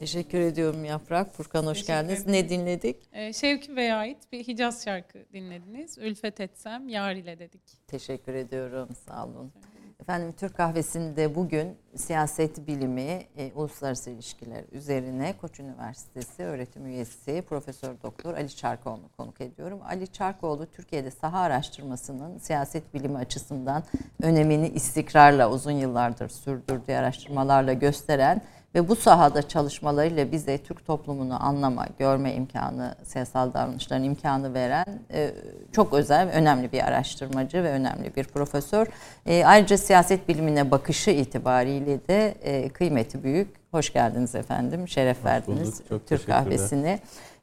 Teşekkür ediyorum Yaprak. Furkan hoş Teşekkür geldiniz. ederim. Ne dinledik? Ee, Şevki Bey'e ait bir Hicaz şarkı dinlediniz. Ülfet etsem yar ile dedik. Teşekkür ediyorum. Sağ olun. Efendim Türk Kahvesi'nde bugün siyaset bilimi, e, uluslararası ilişkiler üzerine Koç Üniversitesi öğretim üyesi Profesör Doktor Ali Çarkoğlu'nu konuk ediyorum. Ali Çarkoğlu Türkiye'de saha araştırmasının siyaset bilimi açısından önemini istikrarla uzun yıllardır sürdürdüğü araştırmalarla gösteren ve bu sahada çalışmalarıyla bize Türk toplumunu anlama, görme imkanı, siyasal davranışların imkanı veren e, çok özel, önemli bir araştırmacı ve önemli bir profesör. E, ayrıca siyaset bilimine bakışı itibariyle de e, kıymeti büyük. Hoş geldiniz efendim, şeref verdiniz bulduk, çok Türk teşekkürler.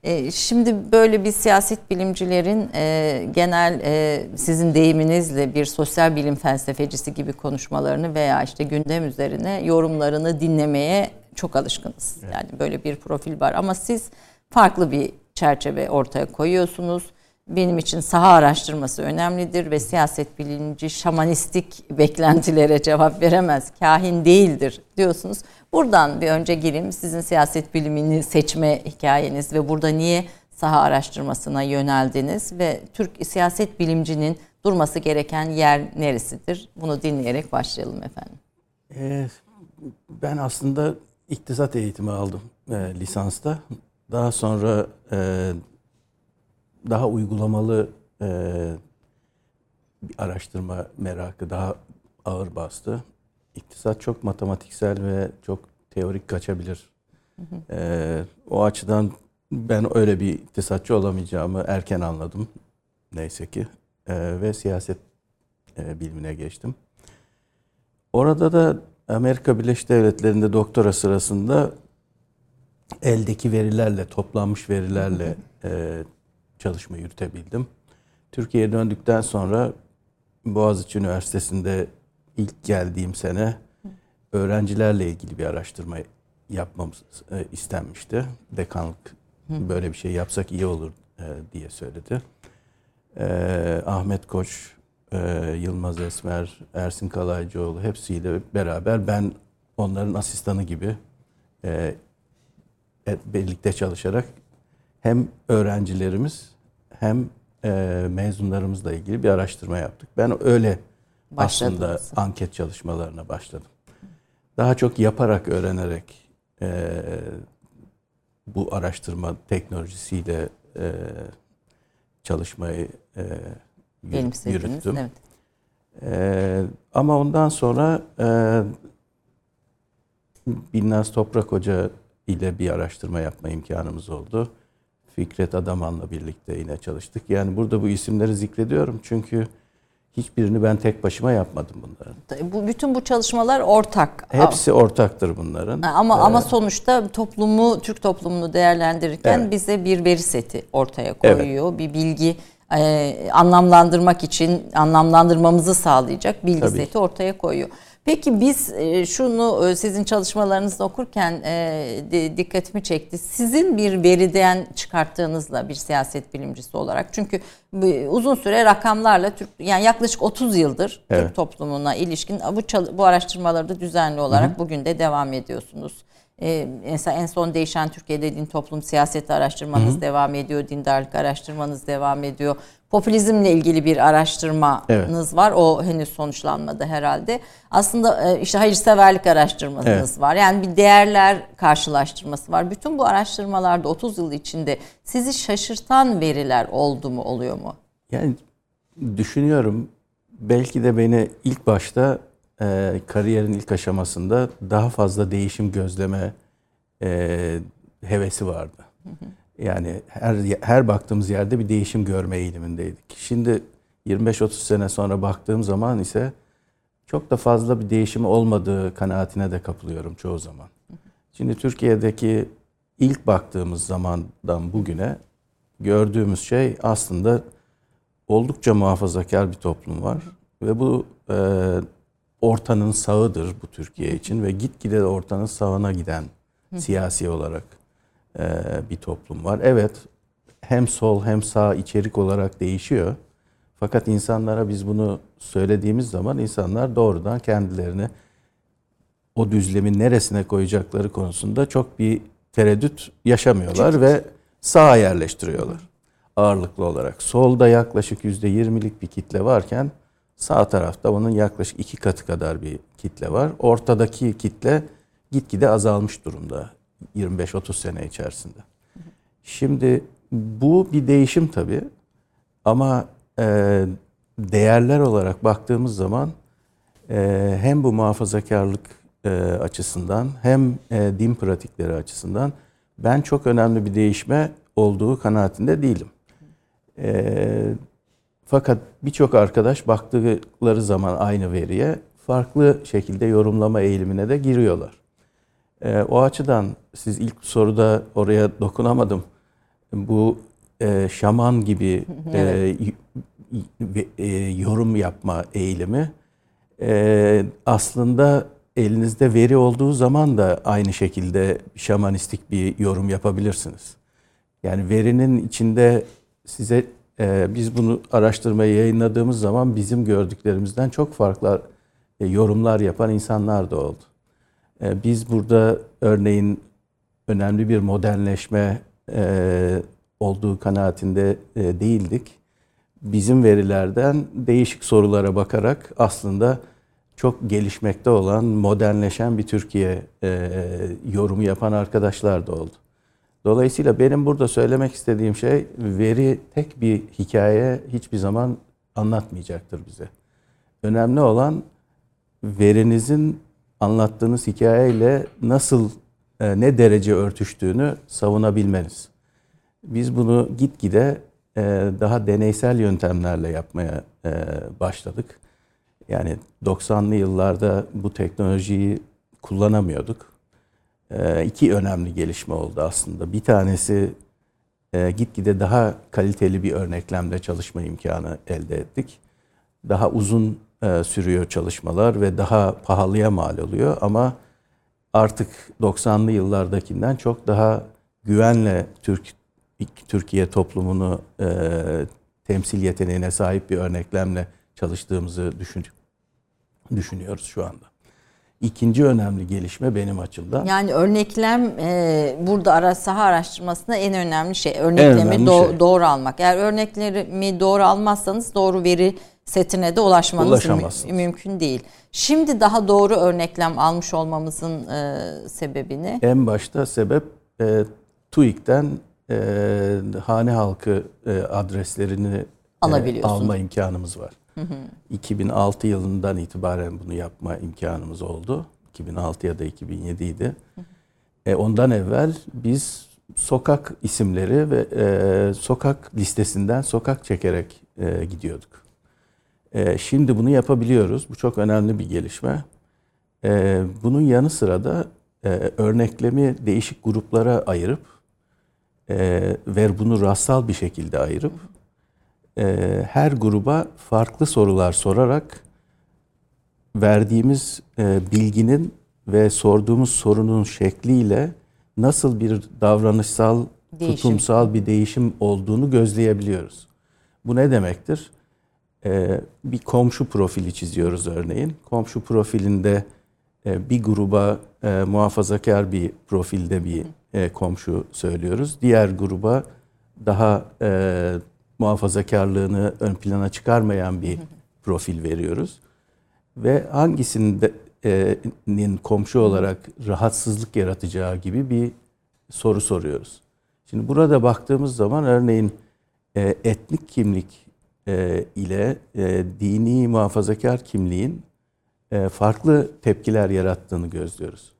E, şimdi böyle bir siyaset bilimcilerin e, genel e, sizin deyiminizle bir sosyal bilim felsefecisi gibi konuşmalarını veya işte gündem üzerine yorumlarını dinlemeye çok alışkınız. Yani böyle bir profil var ama siz farklı bir çerçeve ortaya koyuyorsunuz. Benim için saha araştırması önemlidir ve siyaset bilimci şamanistik beklentilere cevap veremez, kahin değildir diyorsunuz. Buradan bir önce gireyim. Sizin siyaset bilimini seçme hikayeniz ve burada niye saha araştırmasına yöneldiniz ve Türk siyaset bilimcinin durması gereken yer neresidir? Bunu dinleyerek başlayalım efendim. Ee, ben aslında iktisat eğitimi aldım e, lisansta. Daha sonra e, daha uygulamalı e, bir araştırma merakı daha ağır bastı. İktisat çok matematiksel ve çok teorik kaçabilir. E, o açıdan ben öyle bir iktisatçı olamayacağımı erken anladım. Neyse ki. E, ve siyaset e, bilimine geçtim. Orada da Amerika Birleşik Devletleri'nde doktora sırasında eldeki verilerle, toplanmış verilerle e, çalışma yürütebildim. Türkiye'ye döndükten sonra Boğaziçi Üniversitesi'nde ilk geldiğim sene öğrencilerle ilgili bir araştırma yapmamız e, istenmişti. Dekanlık böyle bir şey yapsak iyi olur e, diye söyledi. E, Ahmet Koç, Yılmaz Esmer, Ersin Kalaycıoğlu hepsiyle beraber ben onların asistanı gibi birlikte çalışarak hem öğrencilerimiz hem mezunlarımızla ilgili bir araştırma yaptık. Ben öyle aslında anket çalışmalarına başladım. Daha çok yaparak, öğrenerek e, bu araştırma teknolojisiyle e, çalışmayı e, Benimsediniz. yürüttüm. Evet. Ee, ama ondan sonra e, Binnaz Toprak Hoca ile bir araştırma yapma imkanımız oldu. Fikret Adaman'la birlikte yine çalıştık. Yani burada bu isimleri zikrediyorum çünkü hiçbirini ben tek başıma yapmadım bunların. Bu bütün bu çalışmalar ortak. Hepsi ortaktır bunların. Ama ama sonuçta toplumu, Türk toplumunu değerlendirirken Evet. bize bir veri seti ortaya koyuyor. Bir bilgi e, anlamlandırmak için anlamlandırmamızı sağlayacak bilgi Tabii. seti ortaya koyuyor. Peki biz e, şunu e, sizin çalışmalarınızda okurken e, di- dikkatimi çekti. Sizin bir veriden çıkarttığınızla bir siyaset bilimcisi olarak çünkü uzun süre rakamlarla Türk yani yaklaşık 30 yıldır Evet. Türk toplumuna ilişkin bu bu araştırmaları da düzenli olarak bugün de devam ediyorsunuz. Ee, mesela en son değişen Türkiye'de din toplum siyaseti araştırmanız devam ediyor, dindarlık araştırmanız devam ediyor. Popülizmle ilgili bir araştırmanız var. O henüz sonuçlanmadı herhalde. Aslında e, işte hayırseverlik araştırmanız Evet. var. Yani bir değerler karşılaştırması var. Bütün bu araştırmalarda 30 yıl içinde sizi şaşırtan veriler oldu mu, oluyor mu? Yani düşünüyorum belki de beni ilk başta e, kariyerin ilk aşamasında daha fazla değişim gözleme e, hevesi vardı. Yani her her baktığımız yerde bir değişim görme eğilimindeydik. Şimdi 25-30 sene sonra baktığım zaman ise çok da fazla bir değişim olmadığı kanaatine de kapılıyorum çoğu zaman. Şimdi Türkiye'deki ilk baktığımız zamandan bugüne gördüğümüz şey aslında oldukça muhafazakar bir toplum var ve bu e, ortanın sağıdır bu Türkiye için ve gitgide de ortanın sağına giden siyasi olarak bir toplum var. Evet hem sol hem sağ içerik olarak değişiyor. Fakat insanlara biz bunu söylediğimiz zaman insanlar doğrudan kendilerini o düzlemin neresine koyacakları konusunda çok bir tereddüt yaşamıyorlar ve sağa yerleştiriyorlar ağırlıklı olarak. Solda yaklaşık %20'lik bir kitle varken sağ tarafta onun yaklaşık iki katı kadar bir kitle var. Ortadaki kitle gitgide azalmış durumda 25-30 sene içerisinde. Şimdi bu bir değişim tabii ama e, değerler olarak baktığımız zaman e, hem bu muhafazakarlık e, açısından hem e, din pratikleri açısından ben çok önemli bir değişme olduğu kanaatinde değilim. E, fakat birçok arkadaş baktıkları zaman aynı veriye farklı şekilde yorumlama eğilimine de giriyorlar. E, o açıdan siz ilk soruda oraya dokunamadım. Bu e, şaman gibi e, y- y- e, yorum yapma eğilimi e, aslında elinizde veri olduğu zaman da aynı şekilde şamanistik bir yorum yapabilirsiniz. Yani verinin içinde size e, biz bunu araştırmayı yayınladığımız zaman bizim gördüklerimizden çok farklı e, yorumlar yapan insanlar da oldu. E, biz burada örneğin önemli bir modernleşme e, olduğu kanaatinde e, değildik. Bizim verilerden değişik sorulara bakarak aslında çok gelişmekte olan, modernleşen bir Türkiye e, yorumu yapan arkadaşlar da oldu. Dolayısıyla benim burada söylemek istediğim şey veri tek bir hikaye hiçbir zaman anlatmayacaktır bize. Önemli olan verinizin anlattığınız hikayeyle nasıl e, ne derece örtüştüğünü savunabilmeniz. Biz bunu gitgide e, daha deneysel yöntemlerle yapmaya e, başladık. Yani 90'lı yıllarda bu teknolojiyi kullanamıyorduk. İki önemli gelişme oldu aslında. Bir tanesi gitgide daha kaliteli bir örneklemle çalışma imkanı elde ettik. Daha uzun e, sürüyor çalışmalar ve daha pahalıya mal oluyor ama artık 90'lı yıllardakinden çok daha güvenle Türk Türkiye toplumunu e, temsil yeteneğine sahip bir örneklemle çalıştığımızı düşün, düşünüyoruz şu anda. İkinci önemli gelişme benim açımdan. Yani örneklem e, burada ara saha araştırmasında en önemli şey. Örneklemi önemli do- şey. doğru almak. Eğer örneklerimi doğru almazsanız doğru veri setine de ulaşmanız mü- mümkün değil. Şimdi daha doğru örneklem almış olmamızın e, sebebini En başta sebep e, TÜİK'ten e, hane halkı e, adreslerini e, alma imkanımız var. 2006 yılından itibaren bunu yapma imkanımız oldu. 2006 ya da 2007 idi. E, ondan evvel biz sokak isimleri ve e, sokak listesinden sokak çekerek e, gidiyorduk. E, şimdi bunu yapabiliyoruz. Bu çok önemli bir gelişme. E, bunun yanı sıra da e, örneklemi değişik gruplara ayırıp e, ve bunu rastsal bir şekilde ayırıp e, her gruba farklı sorular sorarak verdiğimiz bilginin ve sorduğumuz sorunun şekliyle nasıl bir davranışsal, Değişim. tutumsal bir değişim olduğunu gözleyebiliyoruz. Bu ne demektir? E, bir komşu profili çiziyoruz örneğin. Komşu profilinde e, bir gruba e, muhafazakar bir profilde bir e, komşu söylüyoruz. Diğer gruba daha muhafazakarlığını ön plana çıkarmayan bir profil veriyoruz. Ve hangisinin komşu olarak rahatsızlık yaratacağı gibi bir soru soruyoruz. Şimdi burada baktığımız zaman örneğin etnik kimlik e, ile e, dini muhafazakar kimliğin e, farklı tepkiler yarattığını gözlüyoruz.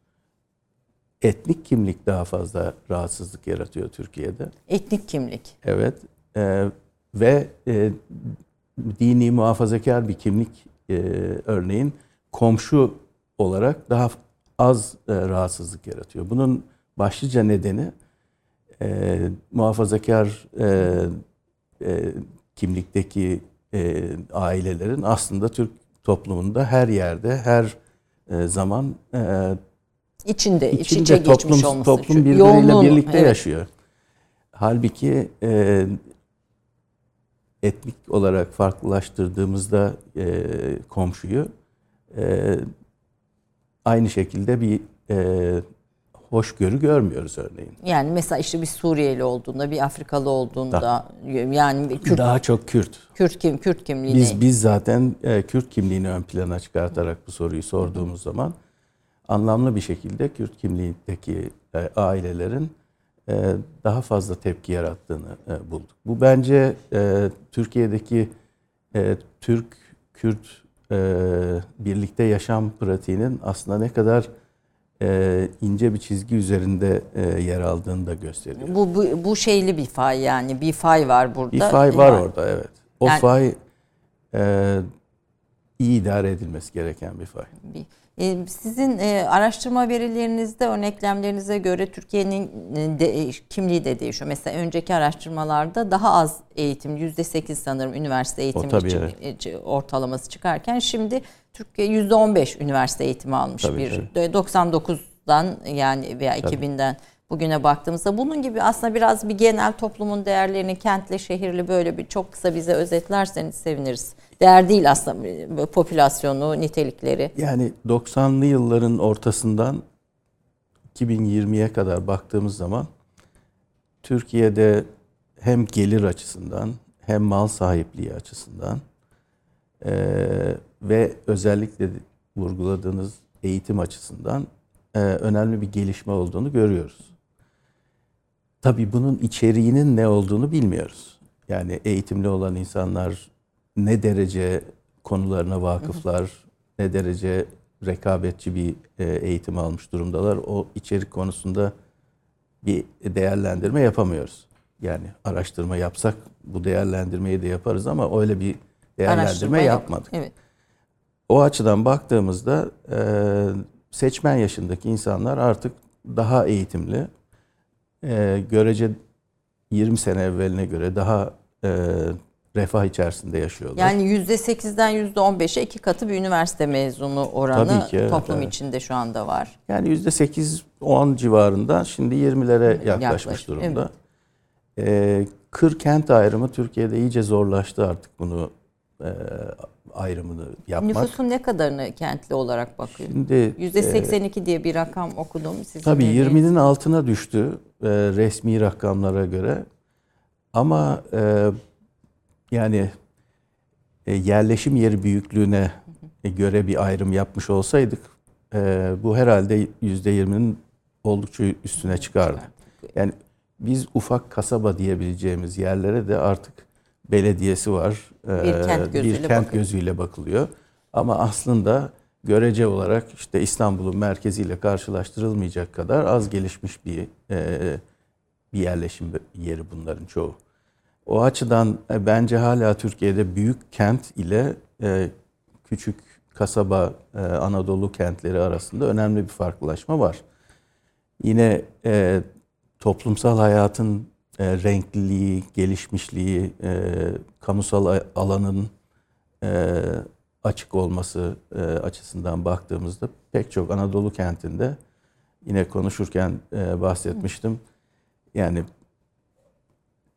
Etnik kimlik daha fazla rahatsızlık yaratıyor Türkiye'de. Etnik kimlik. Evet. E, ve e, dini muhafazakar bir kimlik e, örneğin komşu olarak daha az e, rahatsızlık yaratıyor. Bunun başlıca nedeni e, muhafazakar e, e, kimlikteki e, ailelerin aslında Türk toplumunda her yerde, her e, zaman e, İçinde, iç içinde içe geçmiş toplum, olması. toplum birbiriyle birlikte evet. yaşıyor. Halbuki e, etnik olarak farklılaştırdığımızda e, komşuyu e, aynı şekilde bir e, hoşgörü görmüyoruz örneğin. Yani mesela işte bir Suriyeli olduğunda, bir Afrikalı olduğunda, yani bir Kürt, Daha çok Kürt. Kürt kim, Kürt kimliğini Biz biz zaten e, Kürt kimliğini ön plana çıkartarak bu soruyu sorduğumuz zaman anlamlı bir şekilde Kürt kimliğindeki e, ailelerin e, daha fazla tepki yarattığını e, bulduk. Bu bence e, Türkiye'deki e, Türk-Kürt e, birlikte yaşam pratiğinin aslında ne kadar e, ince bir çizgi üzerinde e, yer aldığını da gösteriyor. bu, bu, bu şeyli bir fay yani bir fay var burada. Bir fay var orada evet. O Yani- fay e, iyi idare edilmesi gereken bir fay. Bir- e, Sizin e, araştırma verilerinizde örneklemlerinize göre Türkiye'nin e, de, kimliği de değişiyor. Mesela önceki araştırmalarda daha az eğitim, %8 sanırım üniversite eğitimi için- e, ortalaması çıkarken şimdi Türkiye %15 üniversite eğitimi almış Tabii, bir tabii. de 99'dan yani veya 2000'den bugüne baktığımızda bunun gibi aslında biraz bir genel toplumun değerlerini kentli şehirli böyle bir çok kısa bize özetlerseniz seviniriz. Değer değil aslında popülasyonu, nitelikleri. Yani 90'lı yılların ortasından 2020'ye kadar baktığımız zaman Türkiye'de hem gelir açısından hem mal sahipliği açısından ve özellikle vurguladığınız eğitim açısından eee, önemli bir gelişme olduğunu görüyoruz. Tabii bunun içeriğinin ne olduğunu bilmiyoruz. Yani eğitimli olan insanlar ne derece konularına vakıflar, ne derece rekabetçi bir e, eğitim almış durumdalar. O içerik konusunda bir değerlendirme yapamıyoruz. Yani araştırma yapsak bu değerlendirmeyi de yaparız ama öyle bir değerlendirme Araştırma yapmadık. Evet. O açıdan baktığımızda e, seçmen yaşındaki insanlar artık daha eğitimli, e, görece 20 sene evveline göre daha e, refah içerisinde yaşıyorlar. Yani %8'den %15'e iki katı bir üniversite mezunu oranı Tabii ki, evet, toplum evet. içinde şu anda var. Yani %8-10 civarında şimdi 20'lere yaklaşmış Yaklaşmış, durumda. Ee, kır kent ayrımı Türkiye'de iyice zorlaştı artık bunu e, ayrımını yapmak. Nüfusun ne kadarını kentli olarak bakıyor? Şimdi %82 diye bir rakam okudum. Sizin Tabii dediğiniz. 20'nin altına düştü e, resmi rakamlara göre. Ama e, yani e, yerleşim yeri büyüklüğüne e, göre bir ayrım yapmış olsaydık e, bu herhalde %20'nin oldukça üstüne çıkardı. Yani biz ufak kasaba diyebileceğimiz yerlere de artık belediyesi var. Bir kent gözüyle bir kent bakıyor. gözüyle bakılıyor. Ama aslında görece olarak işte İstanbul'un merkeziyle karşılaştırılmayacak kadar az gelişmiş bir e, bir yerleşim yeri bunların çoğu. O açıdan e, bence hala Türkiye'de büyük kent ile e, küçük kasaba Anadolu kentleri arasında önemli bir farklılaşma var. Yine toplumsal hayatın e, renkliliği, gelişmişliği, e, kamusal alanın e, açık olması e, açısından baktığımızda pek çok Anadolu kentinde yine konuşurken e, bahsetmiştim. Yani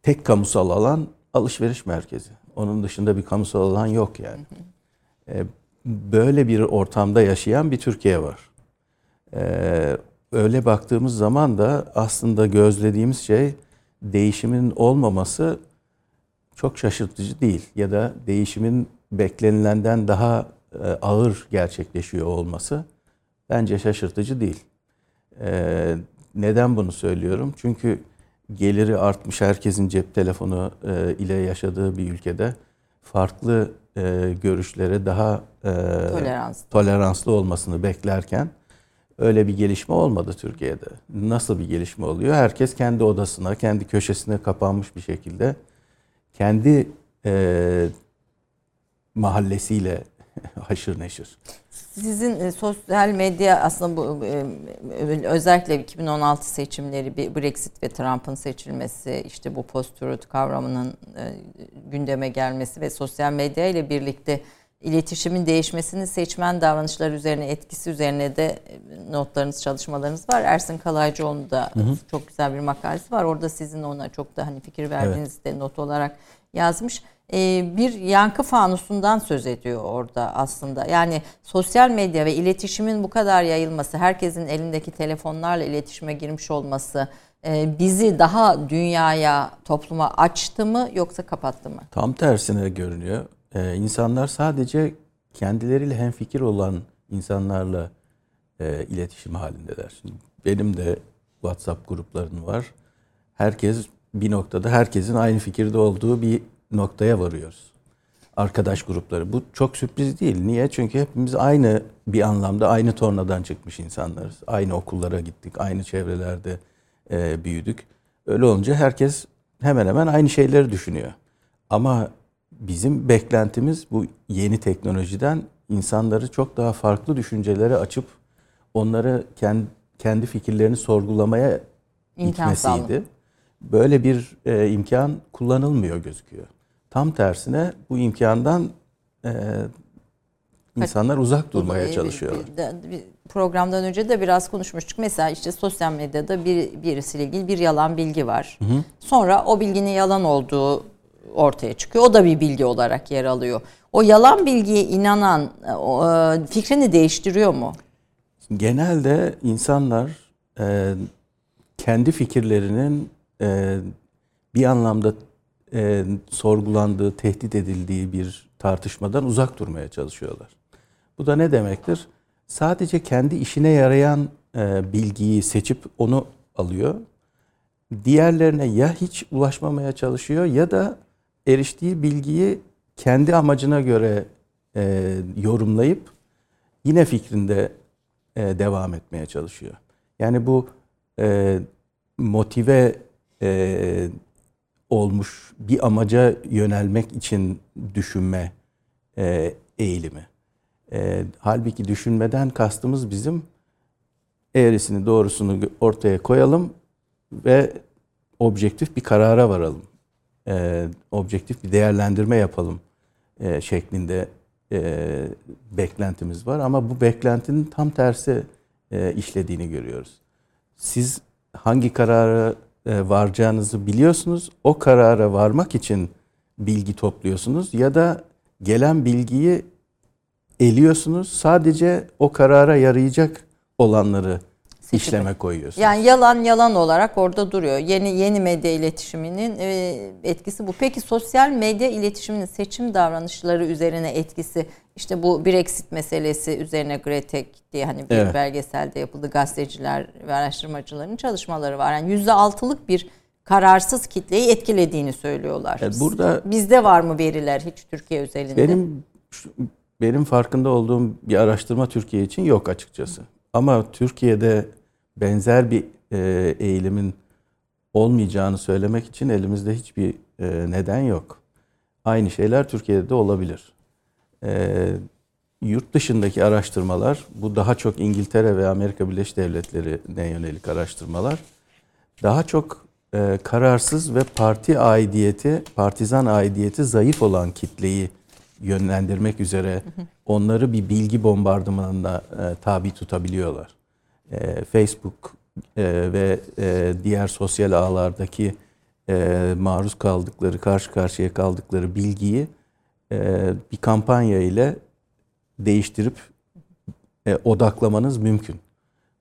tek kamusal alan alışveriş merkezi. Onun dışında bir kamusal alan yok yani. E, böyle bir ortamda yaşayan bir Türkiye var. E, öyle baktığımız zaman da aslında gözlediğimiz şey değişimin olmaması çok şaşırtıcı değil ya da değişimin beklenilenden daha e, ağır gerçekleşiyor olması bence şaşırtıcı değil. E, neden bunu söylüyorum? Çünkü geliri artmış herkesin cep telefonu e, ile yaşadığı bir ülkede farklı görüşlere daha e, Tolerans. toleranslı olmasını beklerken öyle bir gelişme olmadı Türkiye'de. Nasıl bir gelişme oluyor? Herkes kendi odasına, kendi köşesine kapanmış bir şekilde kendi e, mahallesiyle haşır neşir. Sizin e, sosyal medya aslında bu e, özellikle 2016 seçimleri Brexit ve Trump'ın seçilmesi işte bu post-truth kavramının e, gündeme gelmesi ve sosyal medya ile birlikte iletişimin değişmesinin seçmen davranışları üzerine etkisi üzerine de e, notlarınız çalışmalarınız var. Ersin Kalaycıoğlu'nun da çok güzel bir makalesi var. Orada sizin ona çok da hani fikir verdiğiniz de not olarak yazmış. Ee, bir yankı fanusundan söz ediyor orada aslında. Yani sosyal medya ve iletişimin bu kadar yayılması, herkesin elindeki telefonlarla iletişime girmiş olması e, bizi daha dünyaya, topluma açtı mı yoksa kapattı mı? Tam tersine görünüyor. Ee, insanlar sadece kendileriyle hemfikir olan insanlarla e, iletişim halindeler. Şimdi benim de WhatsApp gruplarım var. Herkes bir noktada herkesin aynı fikirde olduğu bir noktaya varıyoruz. Arkadaş grupları. Bu çok sürpriz değil. Niye? Çünkü hepimiz aynı bir anlamda aynı tornadan çıkmış insanlarız. Aynı okullara gittik, aynı çevrelerde e, büyüdük. Öyle olunca herkes hemen hemen aynı şeyleri düşünüyor. Ama bizim beklentimiz bu yeni teknolojiden insanları çok daha farklı düşüncelere açıp onları kendi, kendi fikirlerini sorgulamaya İmkan itmesiydi. Böyle bir e, imkan kullanılmıyor gözüküyor. Tam tersine bu imkandan e, insanlar uzak durmaya Bunu, e, çalışıyorlar. Programdan önce de biraz konuşmuştuk. Mesela işte sosyal medyada bir, birisiyle ilgili bir yalan bilgi var. Sonra o bilginin yalan olduğu ortaya çıkıyor. O da bir bilgi olarak yer alıyor. O yalan bilgiye inanan e, e, fikrini değiştiriyor mu? Genelde insanlar e, kendi fikirlerinin bir anlamda sorgulandığı, tehdit edildiği bir tartışmadan uzak durmaya çalışıyorlar. Bu da ne demektir? Sadece kendi işine yarayan bilgiyi seçip onu alıyor. Diğerlerine ya hiç ulaşmamaya çalışıyor ya da eriştiği bilgiyi kendi amacına göre e, yorumlayıp yine fikrinde e, devam etmeye çalışıyor. Yani bu e, motive e, olmuş bir amaca yönelmek için düşünme e, eğilimi. E, halbuki düşünmeden kastımız bizim eğrisini doğrusunu ortaya koyalım ve objektif bir karara varalım. E, objektif bir değerlendirme yapalım e, şeklinde e, beklentimiz var. Ama bu beklentinin tam tersi e, işlediğini görüyoruz. Siz hangi karara e, varacağınızı biliyorsunuz. O karara varmak için bilgi topluyorsunuz ya da gelen bilgiyi eliyorsunuz. Sadece o karara yarayacak olanları Seçip- işleme koyuyorsunuz. Yani yalan yalan olarak orada duruyor. Yeni yeni medya iletişiminin e, etkisi bu. Peki sosyal medya iletişiminin seçim davranışları üzerine etkisi işte bu Brexit meselesi üzerine Gretek diye hani bir Evet. belgeselde yapıldı gazeteciler ve araştırmacıların çalışmaları var. Yani yüzde altılık bir kararsız kitleyi etkilediğini söylüyorlar. E, burada- bizde var mı veriler hiç Türkiye özelinde? Benim benim farkında olduğum bir araştırma Türkiye için yok açıkçası. Ama Türkiye'de benzer bir e, eğilimin olmayacağını söylemek için elimizde hiçbir e, neden yok. Aynı şeyler Türkiye'de de olabilir. E, yurt dışındaki araştırmalar, bu daha çok İngiltere ve Amerika Birleşik Devletleri'ne yönelik araştırmalar, daha çok e, kararsız ve parti aidiyeti, partizan aidiyeti zayıf olan kitleyi yönlendirmek üzere onları bir bilgi bombardımanına e, tabi tutabiliyorlar. E, Facebook e, ve e, diğer sosyal ağlardaki e, maruz kaldıkları, karşı karşıya kaldıkları bilgiyi e, bir kampanya ile değiştirip e, odaklamanız mümkün.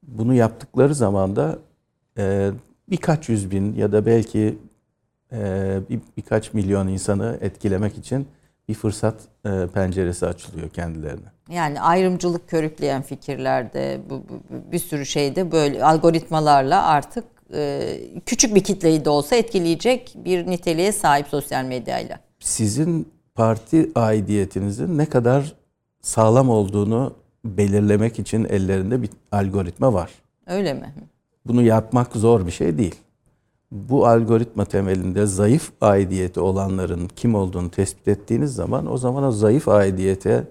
Bunu yaptıkları zaman da e, birkaç yüz bin ya da belki e, bir, birkaç milyon insanı etkilemek için bir fırsat e, penceresi açılıyor kendilerine. Yani ayrımcılık körükleyen fikirlerde bu, bu, bir sürü şeyde böyle algoritmalarla artık e, küçük bir kitleyi de olsa etkileyecek bir niteliğe sahip sosyal medyayla. Sizin parti aidiyetinizin ne kadar sağlam olduğunu belirlemek için ellerinde bir algoritma var. Öyle mi? Bunu yapmak zor bir şey değil. Bu algoritma temelinde zayıf aidiyeti olanların kim olduğunu tespit ettiğiniz zaman o zaman o zayıf aidiyete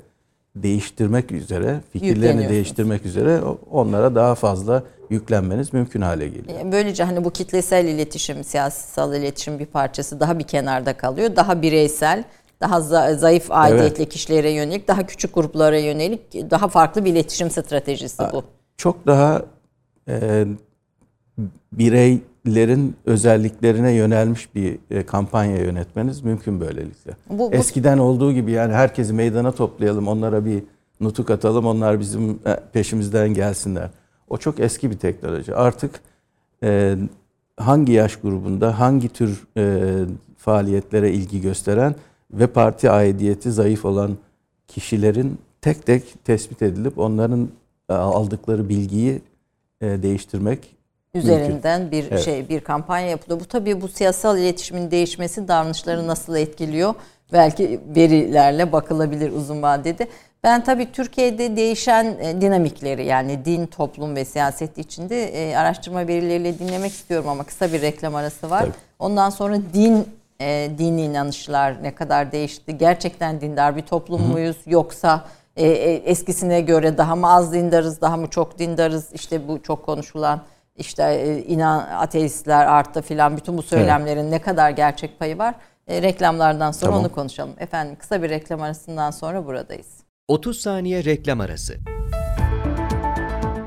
değiştirmek üzere, fikirlerini değiştirmek üzere onlara daha fazla yüklenmeniz mümkün hale geliyor. Böylece hani bu kitlesel iletişim, siyasal iletişim bir parçası daha bir kenarda kalıyor. Daha bireysel, daha zayıf aidiyetli evet. kişilere yönelik, daha küçük gruplara yönelik daha farklı bir iletişim stratejisi bu. Çok daha e, bireylerin özelliklerine yönelmiş bir e, kampanya yönetmeniz mümkün böylelikle. Bu, bu... Eskiden olduğu gibi yani herkesi meydana toplayalım, onlara bir nutuk atalım, onlar bizim e, peşimizden gelsinler. O çok eski bir teknoloji. Artık e, hangi yaş grubunda, hangi tür e, faaliyetlere ilgi gösteren ve parti aidiyeti zayıf olan kişilerin tek tek tespit edilip onların e, aldıkları bilgiyi değiştirmek üzerinden mümkün. bir evet. şey bir kampanya yapılıyor. Bu tabii bu siyasal iletişimin değişmesi davranışları nasıl etkiliyor? Belki verilerle bakılabilir uzun vadede. Ben tabii Türkiye'de değişen e, dinamikleri yani din, toplum ve siyaset içinde e, araştırma verileriyle dinlemek istiyorum ama kısa bir reklam arası var. Tabii. Ondan sonra din e, dini inanışlar ne kadar değişti? Gerçekten dindar bir toplum Hı-hı. muyuz yoksa e, e, eskisine göre daha mı az dindarız, daha mı çok dindarız? İşte bu çok konuşulan işte e, inan ateistler arttı filan bütün bu söylemlerin evet. ne kadar gerçek payı var? E, reklamlardan sonra tamam. onu konuşalım. Efendim kısa bir reklam arasından sonra buradayız. 30 saniye reklam arası.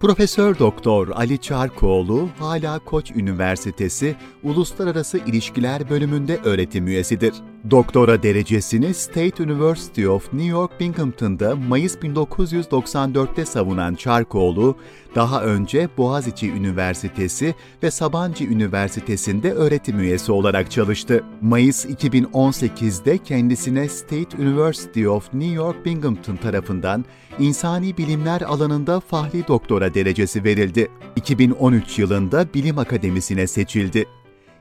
Profesör Doktor Ali Çarkoğlu hala Koç Üniversitesi Uluslararası İlişkiler bölümünde öğretim üyesidir. Doktora derecesini State University of New York Binghamton'da Mayıs 1994'te savunan Çarkoğlu, daha önce Boğaziçi Üniversitesi ve Sabancı Üniversitesi'nde öğretim üyesi olarak çalıştı. Mayıs 2018'de kendisine State University of New York Binghamton tarafından insani bilimler alanında fahri doktora derecesi verildi. 2013 yılında Bilim Akademisi'ne seçildi.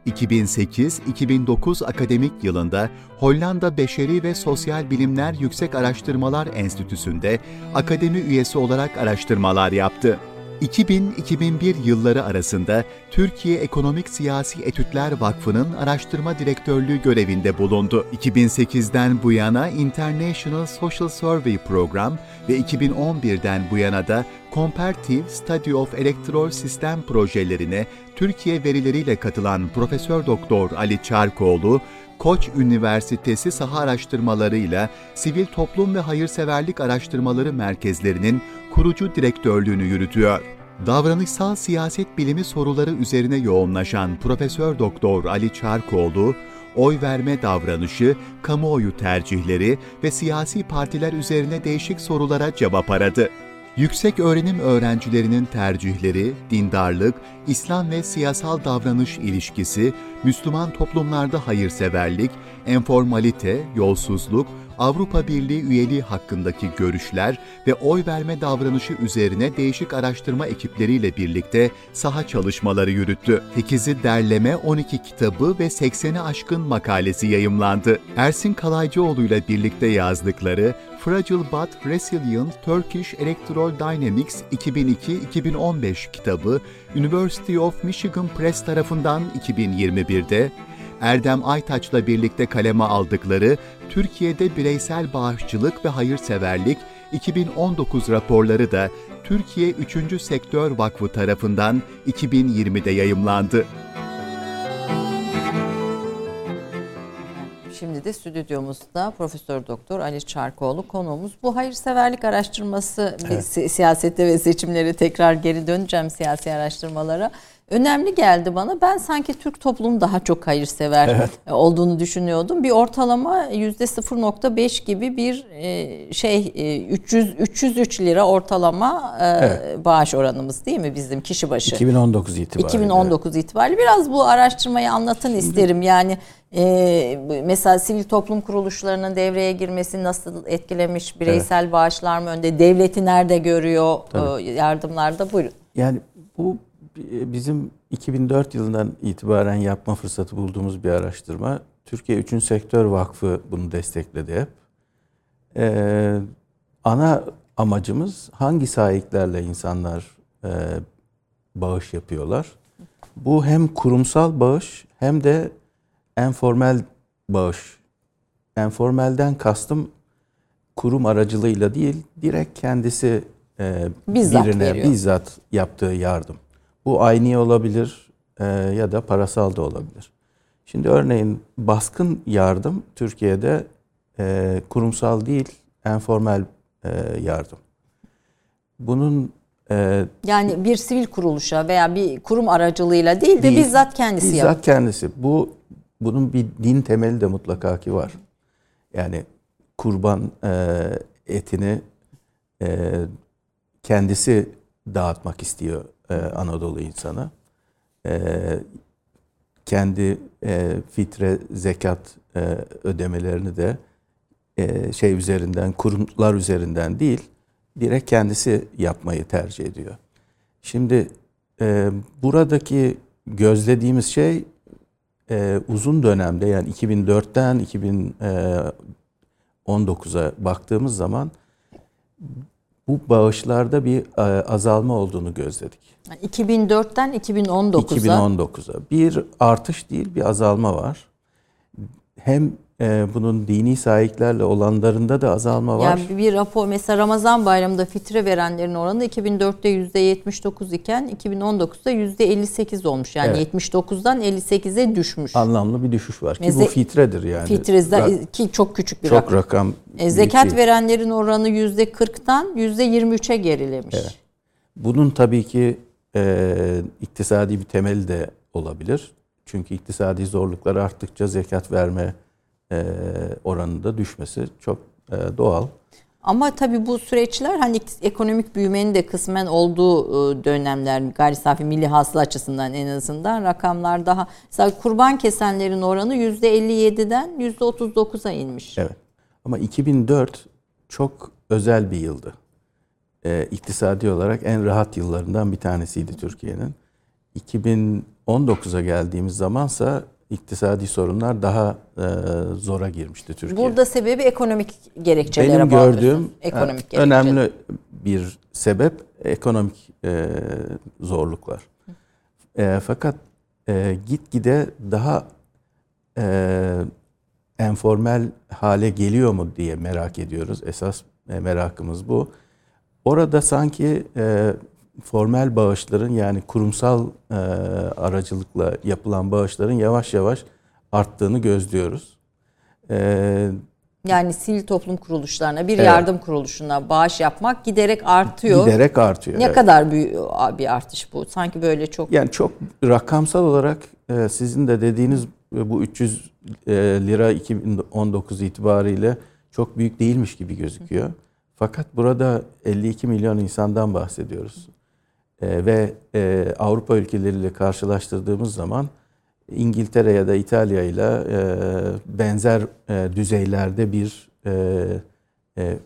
2008-2009 akademik yılında Hollanda Beşeri ve Sosyal Bilimler Yüksek Araştırmalar Enstitüsü'nde akademi üyesi olarak araştırmalar yaptı. 2000-2001 yılları arasında Türkiye Ekonomik Siyasi Etütler Vakfı'nın araştırma direktörlüğü görevinde bulundu. 2008'den bu yana International Social Survey Program ve 2011'den bu yana da Comparative Study of Electoral System projelerine Türkiye verileriyle katılan Profesör Doktor Ali Çarkoğlu, Koç Üniversitesi saha araştırmalarıyla Sivil Toplum ve Hayırseverlik Araştırmaları Merkezlerinin kurucu direktörlüğünü yürütüyor. Davranışsal siyaset bilimi soruları üzerine yoğunlaşan Profesör Doktor Ali Çarkoğlu, oy verme davranışı, kamuoyu tercihleri ve siyasi partiler üzerine değişik sorulara cevap aradı. Yüksek öğrenim öğrencilerinin tercihleri, dindarlık, İslam ve siyasal davranış ilişkisi, Müslüman toplumlarda hayırseverlik, enformalite, yolsuzluk, Avrupa Birliği üyeliği hakkındaki görüşler ve oy verme davranışı üzerine değişik araştırma ekipleriyle birlikte saha çalışmaları yürüttü. 8'i derleme 12 kitabı ve 80'i aşkın makalesi yayımlandı. Ersin Kalaycıoğlu ile birlikte yazdıkları Fragile But Resilient Turkish Electoral Dynamics 2002-2015 kitabı University of Michigan Press tarafından 2021'de, Erdem Aytaç'la birlikte kaleme aldıkları Türkiye'de Bireysel Bağışçılık ve Hayırseverlik 2019 raporları da Türkiye 3. Sektör Vakfı tarafından 2020'de yayımlandı. Şimdi de stüdyomuzda Profesör Doktor Ali Çarkoğlu konuğumuz. Bu hayırseverlik araştırması evet. si- siyasette ve seçimleri tekrar geri döneceğim siyasi araştırmalara. Önemli geldi bana. Ben sanki Türk toplumu daha çok hayırsever evet. olduğunu düşünüyordum. Bir ortalama yüzde 0.5 gibi bir e, şey 300 e, 303 lira ortalama e, evet. bağış oranımız değil mi bizim kişi başı? 2019 itibariyle. 2019 itibariyle. Biraz bu araştırmayı anlatın Şimdi, isterim. Yani ee, mesela sivil toplum kuruluşlarının devreye girmesi nasıl etkilemiş? Bireysel evet. bağışlar mı önde? Devleti nerede görüyor Tabii. yardımlarda? Buyurun. Yani bu bizim 2004 yılından itibaren yapma fırsatı bulduğumuz bir araştırma. Türkiye Üçün Sektör Vakfı bunu destekledi hep. Ee, ana amacımız hangi sahiplerle insanlar e, bağış yapıyorlar? Bu hem kurumsal bağış hem de enformel bağış. Enformelden kastım kurum aracılığıyla değil, direkt kendisi e, bizzat birine veriyor. bizzat yaptığı yardım. Bu aynı olabilir e, ya da parasal da olabilir. Şimdi örneğin baskın yardım Türkiye'de e, kurumsal değil, enformel e, yardım. Bunun e, yani bir sivil kuruluşa veya bir kurum aracılığıyla değil de değil, bizzat kendisi bizzat yapıyor. Bizzat kendisi. Bu bunun bir din temeli de mutlaka ki var. Yani kurban e, etini e, kendisi dağıtmak istiyor e, Anadolu insanı. E, kendi e, fitre, zekat e, ödemelerini de e, şey üzerinden, kurumlar üzerinden değil, direkt kendisi yapmayı tercih ediyor. Şimdi e, buradaki gözlediğimiz şey e, uzun dönemde yani 2004'ten 2019'a baktığımız zaman bu bağışlarda bir e, azalma olduğunu gözledik. 2004'ten 2019'a 2019'a bir artış değil bir azalma var. Hem bunun dini sahiplerle olanlarında da azalma var. Yani bir rapor mesela Ramazan bayramında fitre verenlerin oranı 2004'te %79 iken 2019'da %58 olmuş. Yani evet. 79'dan 58'e düşmüş. Anlamlı bir düşüş var ki Meze, bu fitredir yani. Fitrede ki çok küçük bir çok rakam. rakam e, zekat değil. verenlerin oranı %40'tan %23'e gerilemiş. Evet. Bunun tabii ki e, iktisadi bir temeli de olabilir. Çünkü iktisadi zorluklar arttıkça zekat verme oranında düşmesi çok e, doğal. Ama tabii bu süreçler hani ekonomik büyümenin de kısmen olduğu e, dönemler gayri safi milli hasıla açısından en azından rakamlar daha mesela kurban kesenlerin oranı %57'den %39'a inmiş. Evet. Ama 2004 çok özel bir yıldı. Ee, iktisadi olarak en rahat yıllarından bir tanesiydi Türkiye'nin. 2019'a geldiğimiz zamansa iktisadi sorunlar daha e, zora girmişti Türkiye. Burada sebebi ekonomik gerekçelere Benim gördüğüm ekonomik e, önemli bir sebep ekonomik e, zorluklar. E, fakat e, gitgide daha e, enformel hale geliyor mu diye merak ediyoruz. Esas e, merakımız bu. Orada sanki e, formel bağışların yani kurumsal e, aracılıkla yapılan bağışların yavaş yavaş arttığını gözlüyoruz. E, yani sivil toplum kuruluşlarına, bir evet. yardım kuruluşuna bağış yapmak giderek artıyor. Giderek artıyor. Ne evet. kadar büyük bir artış bu? Sanki böyle çok... Yani çok rakamsal olarak e, sizin de dediğiniz bu 300 e, lira 2019 itibariyle çok büyük değilmiş gibi gözüküyor. Fakat burada 52 milyon insandan bahsediyoruz. E, ve e, Avrupa ülkeleriyle karşılaştırdığımız zaman İngiltere ya da İtalya ile e, benzer e, düzeylerde bir e, e,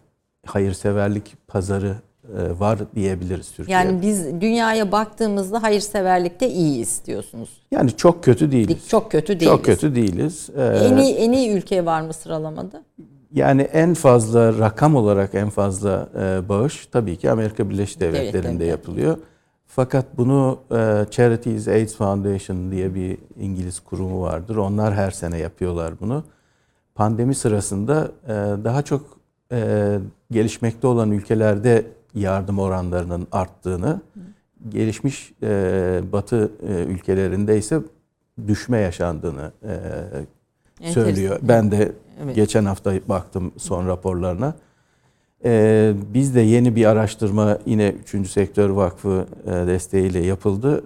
hayırseverlik pazarı e, var diyebiliriz Türkiye'de. Yani biz dünyaya baktığımızda hayırseverlikte iyiyiz diyorsunuz. Yani çok kötü değiliz. Çok kötü değiliz. Çok kötü değiliz. Ee, En iyi, en iyi ülke var mı sıralamada? Yani en fazla rakam olarak en fazla e, bağış tabii ki Amerika Birleşik Devletleri'nde Devletleri'nde. yapılıyor. Fakat bunu e, Charities AIDS Foundation diye bir İngiliz kurumu vardır. Onlar her sene yapıyorlar bunu. Pandemi sırasında e, daha çok e, gelişmekte olan ülkelerde yardım oranlarının arttığını, gelişmiş Batı ülkelerinde ise düşme yaşandığını söylüyor. Ben de geçen hafta baktım son raporlarına. Ee, biz de yeni bir araştırma yine 3. Sektör Vakfı e, desteğiyle yapıldı.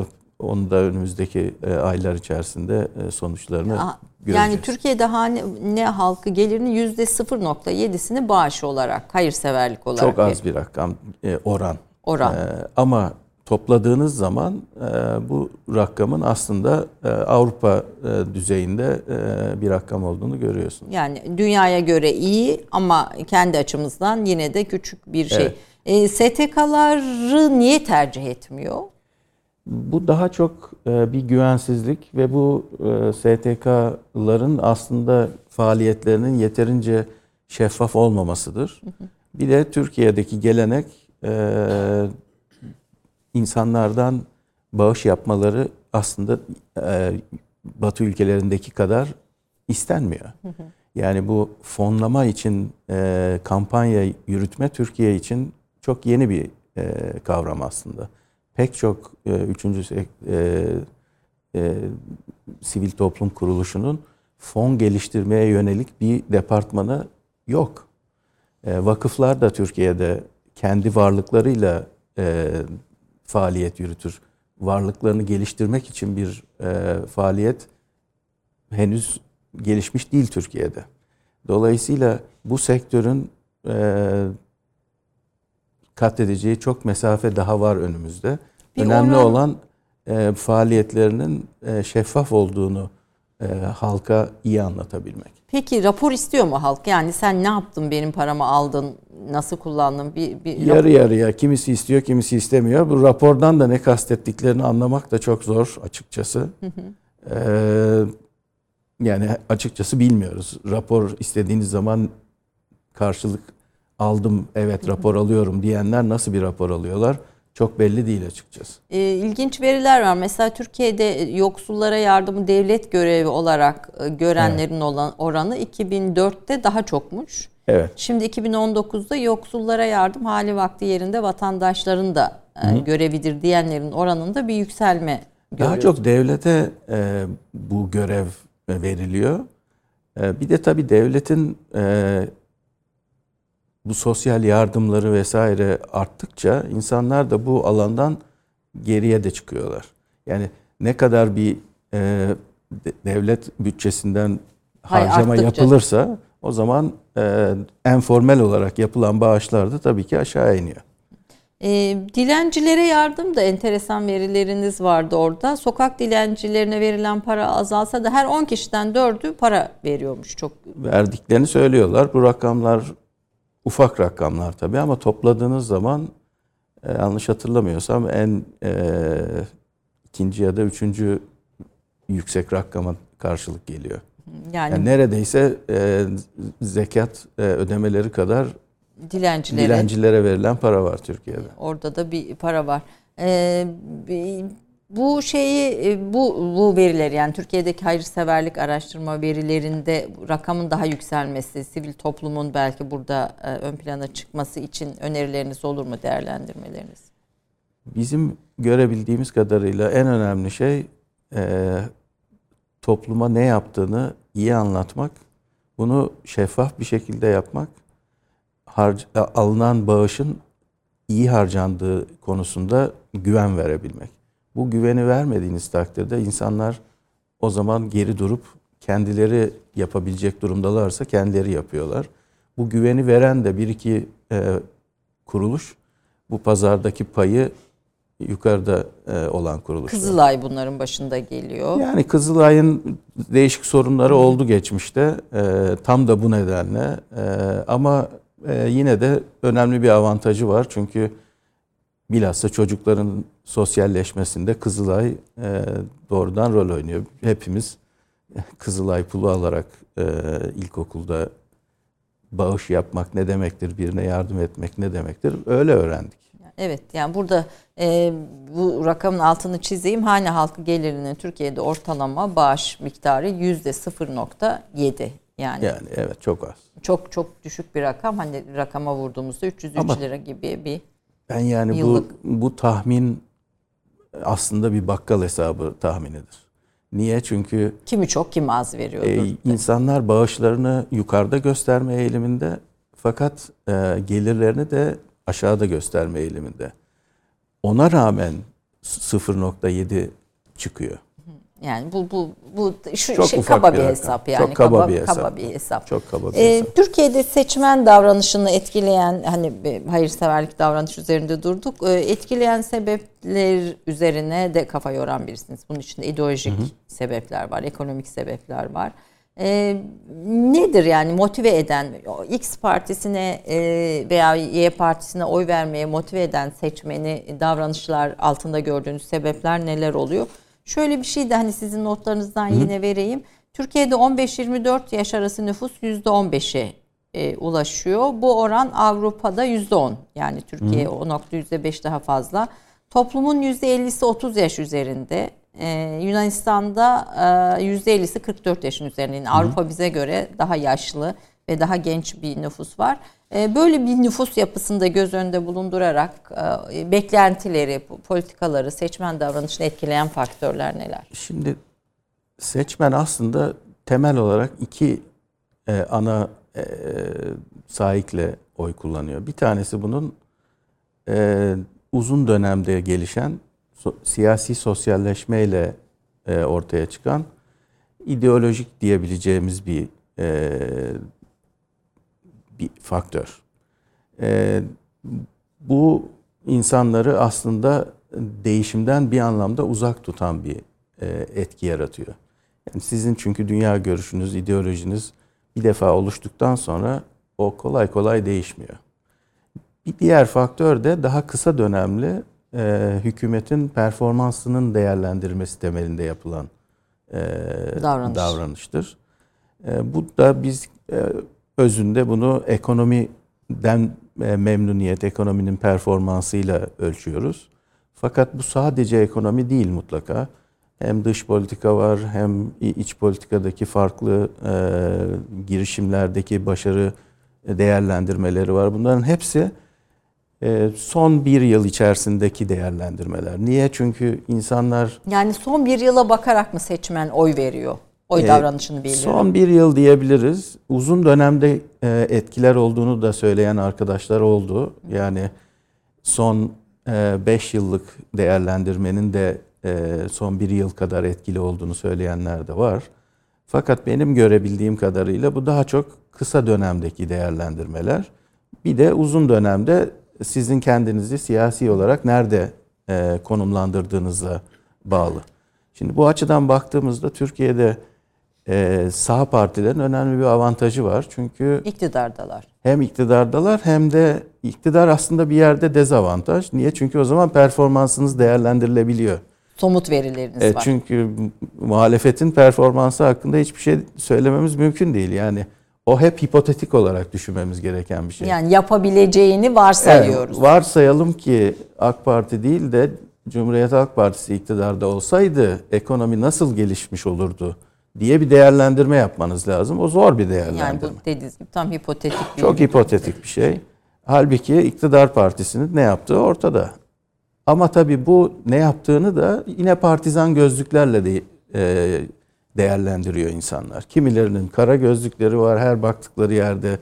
Ee, onu da önümüzdeki e, aylar içerisinde e, sonuçlarını göreceğiz. Yani Türkiye'de hane ne halkı gelirinin yüzde 0.7'sini bağış olarak, hayırseverlik olarak Çok az bir rakam, e, oran. Oran. Ee, ama topladığınız zaman e, bu rakamın aslında e, Avrupa e, düzeyinde bir rakam olduğunu görüyorsunuz. Yani dünyaya göre iyi ama kendi açımızdan yine de küçük bir şey. Evet. E, STK'ları niye tercih etmiyor? Bu daha çok bir güvensizlik ve bu STK'ların aslında faaliyetlerinin yeterince şeffaf olmamasıdır. Bir de Türkiye'deki gelenek insanlardan bağış yapmaları aslında e, Batı ülkelerindeki kadar istenmiyor. Yani bu fonlama için e, kampanya yürütme Türkiye için çok yeni bir e, kavram aslında. Pek çok e, üçüncü e, e, sivil toplum kuruluşunun fon geliştirmeye yönelik bir departmanı yok. E, vakıflar da Türkiye'de kendi varlıklarıyla e, faaliyet yürütür. Varlıklarını geliştirmek için bir e, faaliyet henüz gelişmiş değil Türkiye'de. Dolayısıyla bu sektörün e, kat edeceği çok mesafe daha var önümüzde. Bir Önemli oran- olan e, faaliyetlerinin e, şeffaf olduğunu e, halka iyi anlatabilmek. Peki rapor istiyor mu halk? Yani sen ne yaptın benim paramı aldın, nasıl kullandın? Bir, bir Yarı yarıya kimisi istiyor kimisi istemiyor. Bu rapordan da ne kastettiklerini anlamak da çok zor açıkçası. Ee, yani açıkçası bilmiyoruz. Rapor istediğiniz zaman karşılık aldım evet rapor alıyorum diyenler nasıl bir rapor alıyorlar çok belli değil açıkçası. E, ilginç veriler var. Mesela Türkiye'de yoksullara yardımı devlet görevi olarak e, görenlerin olan oranı 2004'te daha çokmuş. Evet. Şimdi 2019'da yoksullara yardım hali vakti yerinde vatandaşların da e, görevidir diyenlerin oranında bir yükselme Daha görüyoruz. çok devlete e, bu görev veriliyor. E, bir de tabii devletin e, bu sosyal yardımları vesaire arttıkça insanlar da bu alandan geriye de çıkıyorlar. Yani ne kadar bir e, de- devlet bütçesinden Hayır, harcama arttıkça. yapılırsa o zaman e, informal olarak yapılan bağışlar da tabii ki aşağı iniyor. E, dilencilere yardım da enteresan verileriniz vardı orada. Sokak dilencilerine verilen para azalsa da her 10 kişiden 4'ü para veriyormuş. Çok verdiklerini söylüyorlar. Bu rakamlar ufak rakamlar tabii ama topladığınız zaman e, yanlış hatırlamıyorsam en e, ikinci ya da üçüncü yüksek rakama karşılık geliyor. yani, Yani neredeyse e, zekat e, ödemeleri kadar dilencilere dilencilere verilen para var Türkiye'de. orada da bir para var. E, bir- bu şeyi e, bu bu veriler yani Türkiye'deki hayırseverlik araştırma verilerinde rakamın daha yükselmesi, sivil toplumun belki burada e, ön plana çıkması için önerileriniz olur mu değerlendirmeleriniz? Bizim görebildiğimiz kadarıyla en önemli şey e, topluma ne yaptığını iyi anlatmak, bunu şeffaf bir şekilde yapmak, harc- e, alınan bağışın iyi harcandığı konusunda güven verebilmek. Bu güveni vermediğiniz takdirde insanlar o zaman geri durup kendileri yapabilecek durumdalarsa kendileri yapıyorlar. Bu güveni veren de bir iki e, kuruluş bu pazardaki payı yukarıda e, olan kuruluşlar. Kızılay bunların başında geliyor. Yani Kızılay'ın değişik sorunları oldu geçmişte. E, tam da bu nedenle. E, ama e, yine de önemli bir avantajı var. Çünkü bilhassa çocukların sosyalleşmesinde Kızılay e, doğrudan rol oynuyor. Hepimiz Kızılay pulu alarak e, ilkokulda bağış yapmak ne demektir, birine yardım etmek ne demektir öyle öğrendik. Evet yani burada e, bu rakamın altını çizeyim. Hane halkı gelirinin Türkiye'de ortalama bağış miktarı yüzde 0.7. Yani, Yani evet çok az. çok çok düşük bir rakam. Hani rakama vurduğumuzda 303 Ama- lira gibi bir Ben yani bu Yıllık. bu tahmin aslında bir bakkal hesabı tahminidir. Niye? Çünkü kimi çok kimi az veriyordu. e, insanlar bağışlarını yukarıda gösterme eğiliminde fakat e, gelirlerini de aşağıda gösterme eğiliminde. Ona rağmen 0.7 çıkıyor. Yani bu bu bu şu Çok şey, kaba bir bir, hesap yani Çok kaba kaba, bir hesap. kaba bir hesap. Çok kaba bir Ee, hesap. Türkiye'de seçmen davranışını etkileyen hani hayırseverlik davranış üzerinde durduk. Ee, etkileyen sebepler üzerine de kafa yoran birisiniz. Bunun içinde ideolojik sebepler var, ekonomik sebepler var. Ee, nedir yani motive eden X partisine e, veya Y partisine oy vermeye motive eden seçmeni davranışlar altında gördüğünüz sebepler neler oluyor? Şöyle bir şey de hani sizin notlarınızdan yine vereyim. Türkiye'de 15-24 yaş arası nüfus %15'e e, ulaşıyor. Bu oran Avrupa'da %10. Yani Türkiye o nokta %5 daha fazla. Toplumun %50'si 30 yaş üzerinde. Ee, Yunanistan'da e, %50'si 44 yaşın üzerinde. Yani Avrupa bize göre daha yaşlı ve daha genç bir nüfus var. Ee, böyle bir nüfus yapısında göz önünde bulundurarak e, beklentileri, politikaları, seçmen davranışını etkileyen faktörler neler? Şimdi seçmen aslında temel olarak iki e, ana e, sahikle oy kullanıyor. Bir tanesi bunun uzun dönemde gelişen siyasi sosyalleşmeyle ortaya çıkan ideolojik diyebileceğimiz bir bir faktör. E, bu insanları aslında değişimden bir anlamda uzak tutan bir e, etki yaratıyor. Yani sizin çünkü dünya görüşünüz, ideolojiniz bir defa oluştuktan sonra o kolay kolay değişmiyor. Bir diğer faktör de daha kısa dönemli e, hükümetin performansının değerlendirmesi temelinde yapılan e, Davranış. davranıştır. E, bu da biz e, özünde bunu ekonomiden e, memnuniyet, ekonominin performansıyla ölçüyoruz. Fakat bu sadece ekonomi değil mutlaka. Hem dış politika var, hem iç politikadaki farklı e, girişimlerdeki başarı değerlendirmeleri var. Bunların hepsi e, son bir yıl içerisindeki değerlendirmeler. Niye? Çünkü insanlar Yani son bir yıla bakarak mı seçmen oy veriyor? Oy Ee, davranışını belirliyor. Son bir yıl diyebiliriz. Uzun dönemde e, etkiler olduğunu da söyleyen arkadaşlar oldu. Yani son 5 yıllık değerlendirmenin de e, son bir yıl kadar etkili olduğunu söyleyenler de var. Fakat benim görebildiğim kadarıyla bu daha çok kısa dönemdeki değerlendirmeler. Bir de uzun dönemde sizin kendinizi siyasi olarak nerede e, konumlandırdığınıza bağlı. Şimdi bu açıdan baktığımızda Türkiye'de e, sağ partilerin önemli bir avantajı var. Çünkü İktidardalar. hem iktidardalar hem de iktidar aslında bir yerde dezavantaj. Niye? Çünkü o zaman performansınız değerlendirilebiliyor. Somut verileriniz E, var. çünkü muhalefetin performansı hakkında hiçbir şey söylememiz mümkün değil. Yani o hep hipotetik olarak düşünmemiz gereken bir şey. Yani yapabileceğini varsayıyoruz. Evet, varsayalım ki AK Parti değil de Cumhuriyet Halk Partisi iktidarda olsaydı ekonomi nasıl gelişmiş olurdu diye bir değerlendirme yapmanız lazım. O zor bir yani değerlendirme. bu dediğiniz gibi tam hipotetik bir Çok hipotetik bir şey. Halbuki iktidar partisinin ne yaptığı ortada. Ama tabii bu ne yaptığını da yine partizan gözlüklerle de e, değerlendiriyor insanlar. Kimilerinin kara gözlükleri var, her baktıkları yerde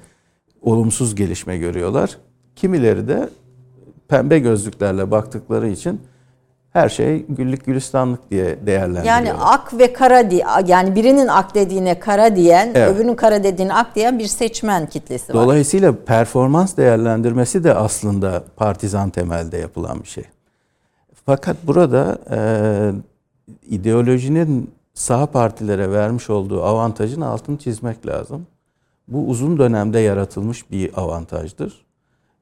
olumsuz gelişme görüyorlar. Kimileri de pembe gözlüklerle baktıkları için her şey güllük gülistanlık diye değerlendiriyorlar. Yani ak ve kara diye yani birinin ak dediğine kara diyen, Evet. öbürünün kara dediğine ak diyen bir seçmen kitlesi var. Dolayısıyla performans değerlendirmesi de aslında partizan temelde yapılan bir şey. Fakat burada e, ideolojinin sağ partilere vermiş olduğu avantajın altını çizmek lazım. Bu uzun dönemde yaratılmış bir avantajdır.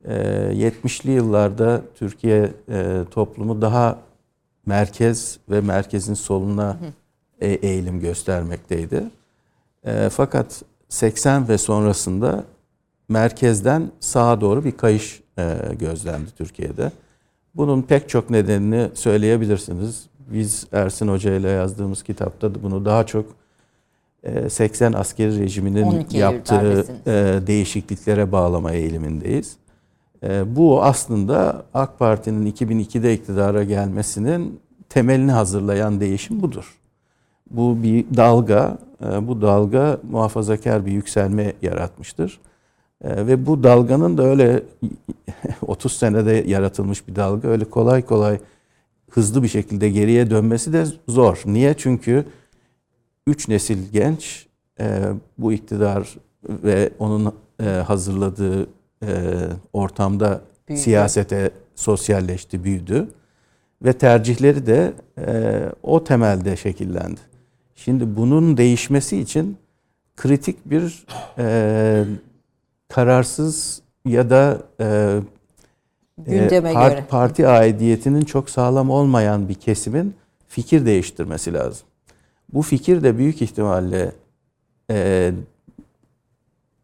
E, 70'li yıllarda Türkiye e, toplumu daha merkez ve merkezin soluna e, eğilim göstermekteydi. E, fakat 80 ve sonrasında merkezden sağa doğru bir kayış e, gözlendi Türkiye'de. Bunun pek çok nedenini söyleyebilirsiniz. Biz Ersin Hoca ile yazdığımız kitapta bunu daha çok e, 80 askeri rejiminin 12 Eylül yaptığı darbesini. e, değişikliklere bağlama eğilimindeyiz. E, Bu aslında AK Parti'nin 2002'de iktidara gelmesinin temelini hazırlayan değişim budur. Bu bir dalga, e, bu dalga muhafazakar bir yükselme yaratmıştır. E, Ve bu dalganın da öyle 30 senede yaratılmış bir dalga, öyle kolay kolay hızlı bir şekilde geriye dönmesi de zor. Niye? Çünkü üç nesil genç e, bu iktidar ve onun hazırladığı e, ortamda Büyüdü. siyasete sosyalleşti, büyüdü ve tercihleri de e, o temelde şekillendi. Şimdi bunun değişmesi için kritik bir e, kararsız ya da e, Gündeme e, par- göre. parti aidiyetinin çok sağlam olmayan bir kesimin fikir değiştirmesi lazım. Bu fikir de büyük ihtimalle e,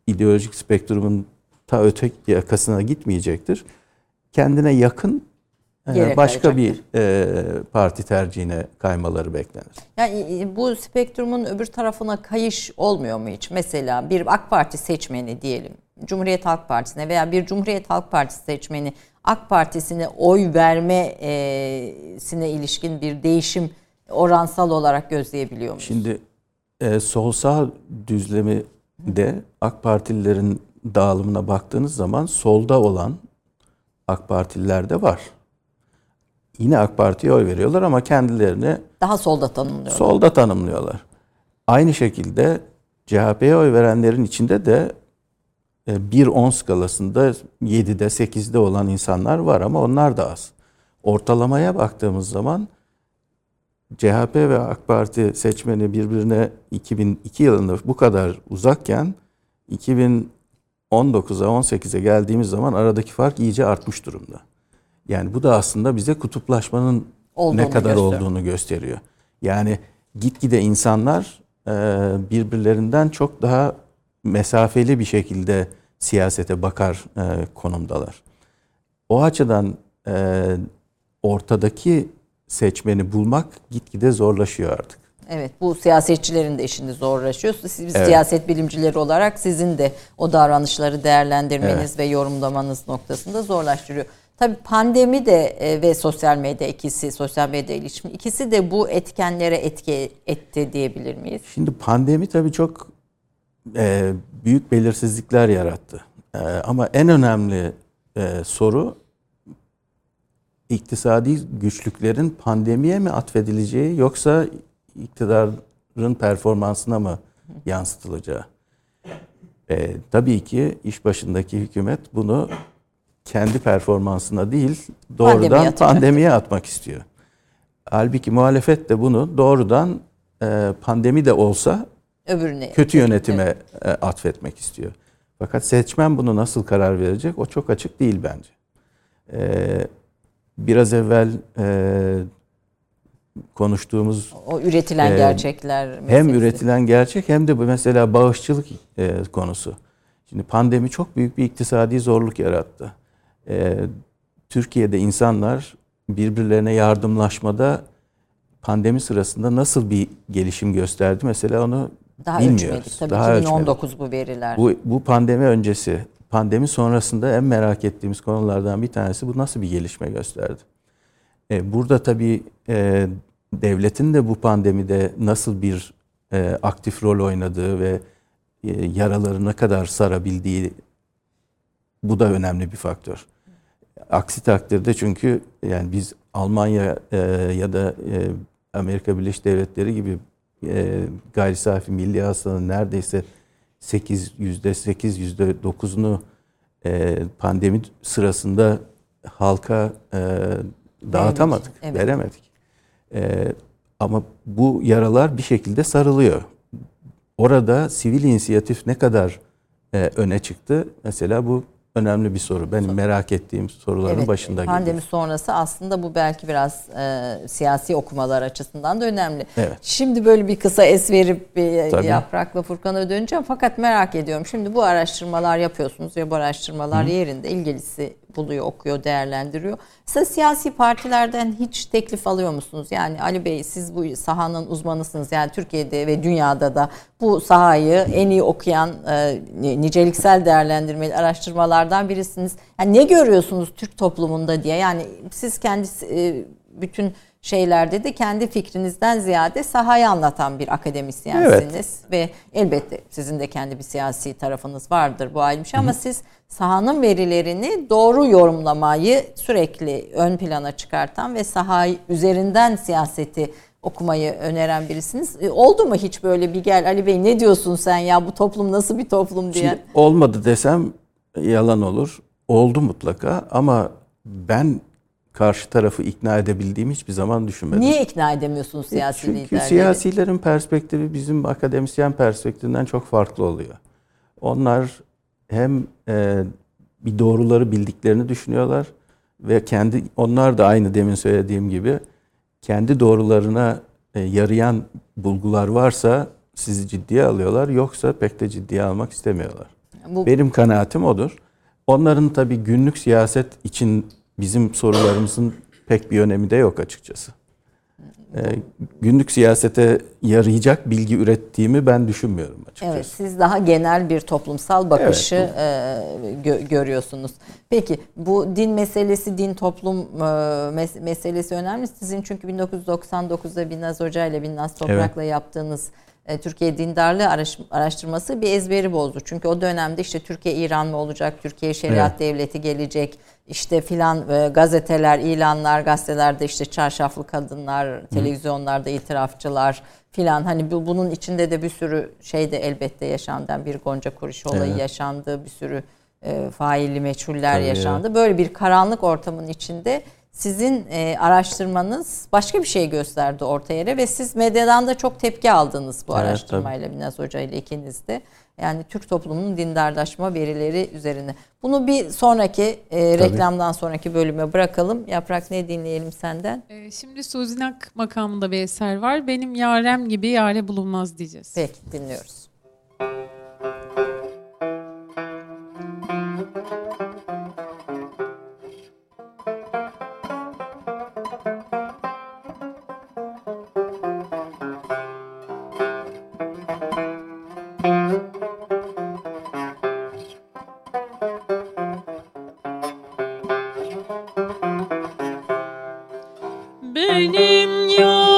ideolojik spektrumun ta öteki yakasına gitmeyecektir. Kendine yakın e, Yere başka bir e, parti tercihine kaymaları beklenir. Yani e, bu spektrumun öbür tarafına kayış olmuyor mu hiç? Mesela bir AK Parti seçmeni diyelim. Cumhuriyet Halk Partisi'ne veya bir Cumhuriyet Halk Partisi seçmeni AK Partisi'ne oy vermesine ilişkin bir değişim oransal olarak gözleyebiliyor muyuz? Şimdi e, sol sağ düzlemi de AK Partililerin dağılımına baktığınız zaman solda olan AK Partililer de var. Yine AK Parti'ye oy veriyorlar ama kendilerini Daha solda tanımlıyor. solda tanımlıyorlar. Aynı şekilde CHP'ye oy verenlerin içinde de e, 1-10 skalasında 7'de 8'de olan insanlar var ama onlar da az. Ortalamaya baktığımız zaman CHP ve AK Parti seçmeni birbirine 2002 yılında bu kadar uzakken 2019'a 18'e geldiğimiz zaman aradaki fark iyice artmış durumda. Yani bu da aslında bize kutuplaşmanın Olduğunu ne kadar gösteriyor. olduğunu gösteriyor. Yani gitgide insanlar e, birbirlerinden çok daha mesafeli bir şekilde siyasete bakar e, konumdalar. O açıdan e, ortadaki seçmeni bulmak gitgide zorlaşıyor artık. Evet bu siyasetçilerin de işini zorlaşıyor. Siz Evet. siyaset bilimcileri olarak sizin de o davranışları değerlendirmeniz ve yorumlamanız noktasında zorlaştırıyor. Tabii pandemi de e, ve sosyal medya ikisi, sosyal medya ilişimi ikisi de bu etkenlere etki etti diyebilir miyiz? Şimdi pandemi tabii çok e, büyük belirsizlikler yarattı. E, ama en önemli e, soru iktisadi güçlüklerin pandemiye mi atfedileceği yoksa iktidarın performansına mı yansıtılacağı. E, tabii ki iş başındaki hükümet bunu kendi performansına değil Pandemiye doğrudan atacak. pandemiye atmak istiyor. Halbuki muhalefet de bunu doğrudan e, pandemi de olsa Öbürüne. kötü yönetime e, atfetmek istiyor. Fakat seçmen bunu nasıl karar verecek o çok açık değil bence. E, biraz evvel e, konuştuğumuz O üretilen Ee, gerçekler hem meselesi. üretilen gerçek hem de bu mesela bağışçılık e, konusu. Şimdi pandemi çok büyük bir iktisadi zorluk yarattı. E, Türkiye'de insanlar birbirlerine yardımlaşmada pandemi sırasında nasıl bir gelişim gösterdi mesela onu daha bilmiyoruz. ölçmedik. Tabii Daha 2019 bu veriler. Bu, bu pandemi öncesi, pandemi sonrasında en merak ettiğimiz konulardan bir tanesi bu nasıl bir gelişme gösterdi. E, burada tabii e, devletin de bu pandemide nasıl bir e, aktif rol oynadığı ve e, yaraları ne kadar sarabildiği bu da önemli bir faktör. Aksi takdirde çünkü yani biz Almanya e, ya da e, Amerika Birleşik Devletleri gibi e, gayri safi milli hasılanın neredeyse 8 yüzde 8 yüzde 9'unu e, pandemi sırasında halka e, dağıtamadık, Evet. veremedik. Ee, ama bu yaralar bir şekilde sarılıyor. Orada sivil inisiyatif ne kadar e, öne çıktı? Mesela bu önemli bir soru. Benim merak ettiğim soruların başında pandemi geliyor. sonrası aslında bu belki biraz e, siyasi okumalar açısından da önemli. Evet. Şimdi böyle bir kısa es verip bir Tabii. Yaprak'la Furkan'a döneceğim. Fakat merak ediyorum. Şimdi bu araştırmalar yapıyorsunuz ve bu araştırmalar yerinde ilgilisi buluyor, okuyor, değerlendiriyor. Mesela siyasi partilerden hiç teklif alıyor musunuz? Yani Ali Bey siz bu sahanın uzmanısınız. Yani Türkiye'de ve dünyada da bu sahayı en iyi okuyan e, niceliksel değerlendirmeli araştırmalardan birisiniz. Yani ne görüyorsunuz Türk toplumunda diye? Yani siz kendi e, bütün şeylerde de kendi fikrinizden ziyade sahayı anlatan bir akademisyensiniz ve elbette sizin de kendi bir siyasi tarafınız vardır bu ayrı bir şey ama siz sahanın verilerini doğru yorumlamayı sürekli ön plana çıkartan ve sahayı üzerinden siyaseti okumayı öneren birisiniz. E, oldu mu hiç böyle bir gel Ali Bey ne diyorsun sen ya bu toplum nasıl bir toplum diye? Şimdi olmadı desem yalan olur. Oldu mutlaka ama ben karşı tarafı ikna edebildiğimi hiçbir zaman düşünmedim. Niye ikna edemiyorsunuz siyasi Çünkü liderleri? siyasilerin perspektifi bizim akademisyen perspektifinden çok farklı oluyor. Onlar hem e, bir doğruları bildiklerini düşünüyorlar ve kendi onlar da aynı demin söylediğim gibi kendi doğrularına e, yarayan bulgular varsa sizi ciddiye alıyorlar yoksa pek de ciddiye almak istemiyorlar. Bu Benim kanaatim odur. Onların tabii günlük siyaset için bizim sorularımızın pek bir önemi de yok açıkçası. Ee, günlük siyasete yarayacak bilgi ürettiğimi ben düşünmüyorum açıkçası. Evet, siz daha genel bir toplumsal bakışı e, gö- görüyorsunuz. Peki bu din meselesi, din toplum e, mes- meselesi önemli. Sizin çünkü 1999'da Binnaz Hoca ile Binnaz Toprak'la yaptığınız e, Türkiye dindarlığı araş- araştırması bir ezberi bozdu. Çünkü o dönemde işte Türkiye İran mı olacak, Türkiye şeriat Evet. devleti gelecek, işte filan e, gazeteler, ilanlar, gazetelerde işte çarşaflı kadınlar, televizyonlarda itirafçılar filan hani bu, bunun içinde de bir sürü şey de elbette yaşandı. Yani bir Gonca Kuruş olayı Evet. yaşandı, bir sürü e, failli meçhuller Tabii, yaşandı. Böyle bir karanlık ortamın içinde sizin e, araştırmanız başka bir şey gösterdi ortaya ve siz medyadan da çok tepki aldınız bu Evet, araştırmayla Binaz Hoca ile ikiniz de. Yani Türk toplumunun dindarlaşma verileri üzerine. Bunu bir sonraki e, reklamdan sonraki bölüme bırakalım. Yaprak ne dinleyelim senden? Ee, şimdi Suzinak makamında bir eser var. Benim yarem gibi yare bulunmaz diyeceğiz. Peki dinliyoruz. Benim yarem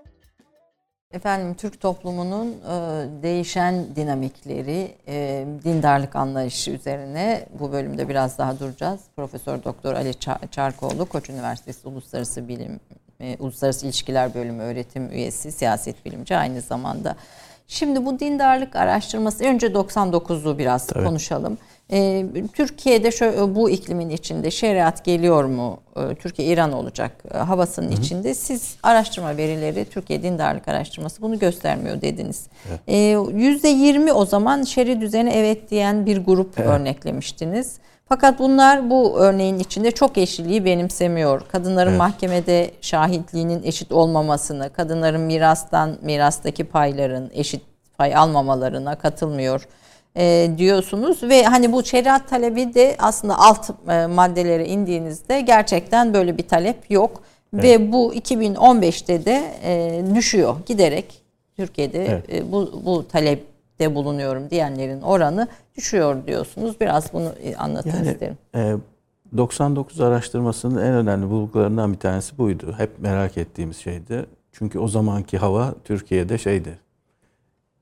Efendim Türk toplumunun e, değişen dinamikleri, e, dindarlık anlayışı üzerine bu bölümde biraz daha duracağız. Profesör Doktor Ali Çarkoğlu, Koç Üniversitesi Uluslararası Bilim e, Uluslararası İlişkiler Bölümü öğretim üyesi, siyaset bilimci aynı zamanda. Şimdi bu dindarlık araştırması önce 99'u biraz Tabii. konuşalım. Ee, Türkiye'de şöyle, bu iklimin içinde şeriat geliyor mu? Ee, Türkiye İran olacak e, havasının Hı-hı. içinde siz araştırma verileri Türkiye dindarlık araştırması bunu göstermiyor dediniz. Evet. Ee, %20 o zaman şer'i düzeni evet diyen bir grup evet. örneklemiştiniz. Fakat bunlar bu örneğin içinde çok eşliliği benimsemiyor. Kadınların evet. mahkemede şahitliğinin eşit olmamasını, kadınların mirastan mirastaki payların eşit pay almamalarına katılmıyor e, diyorsunuz ve hani bu şeriat talebi de aslında alt e, maddelere indiğinizde gerçekten böyle bir talep yok evet. ve bu 2015'te de e, düşüyor giderek Türkiye'de evet. e, bu bu talepte bulunuyorum diyenlerin oranı düşüyor diyorsunuz. Biraz bunu e, anlatın yani, isterim. E, 99 araştırmasının en önemli bulgularından bir tanesi buydu. Hep merak ettiğimiz şeydi. Çünkü o zamanki hava Türkiye'de şeydi.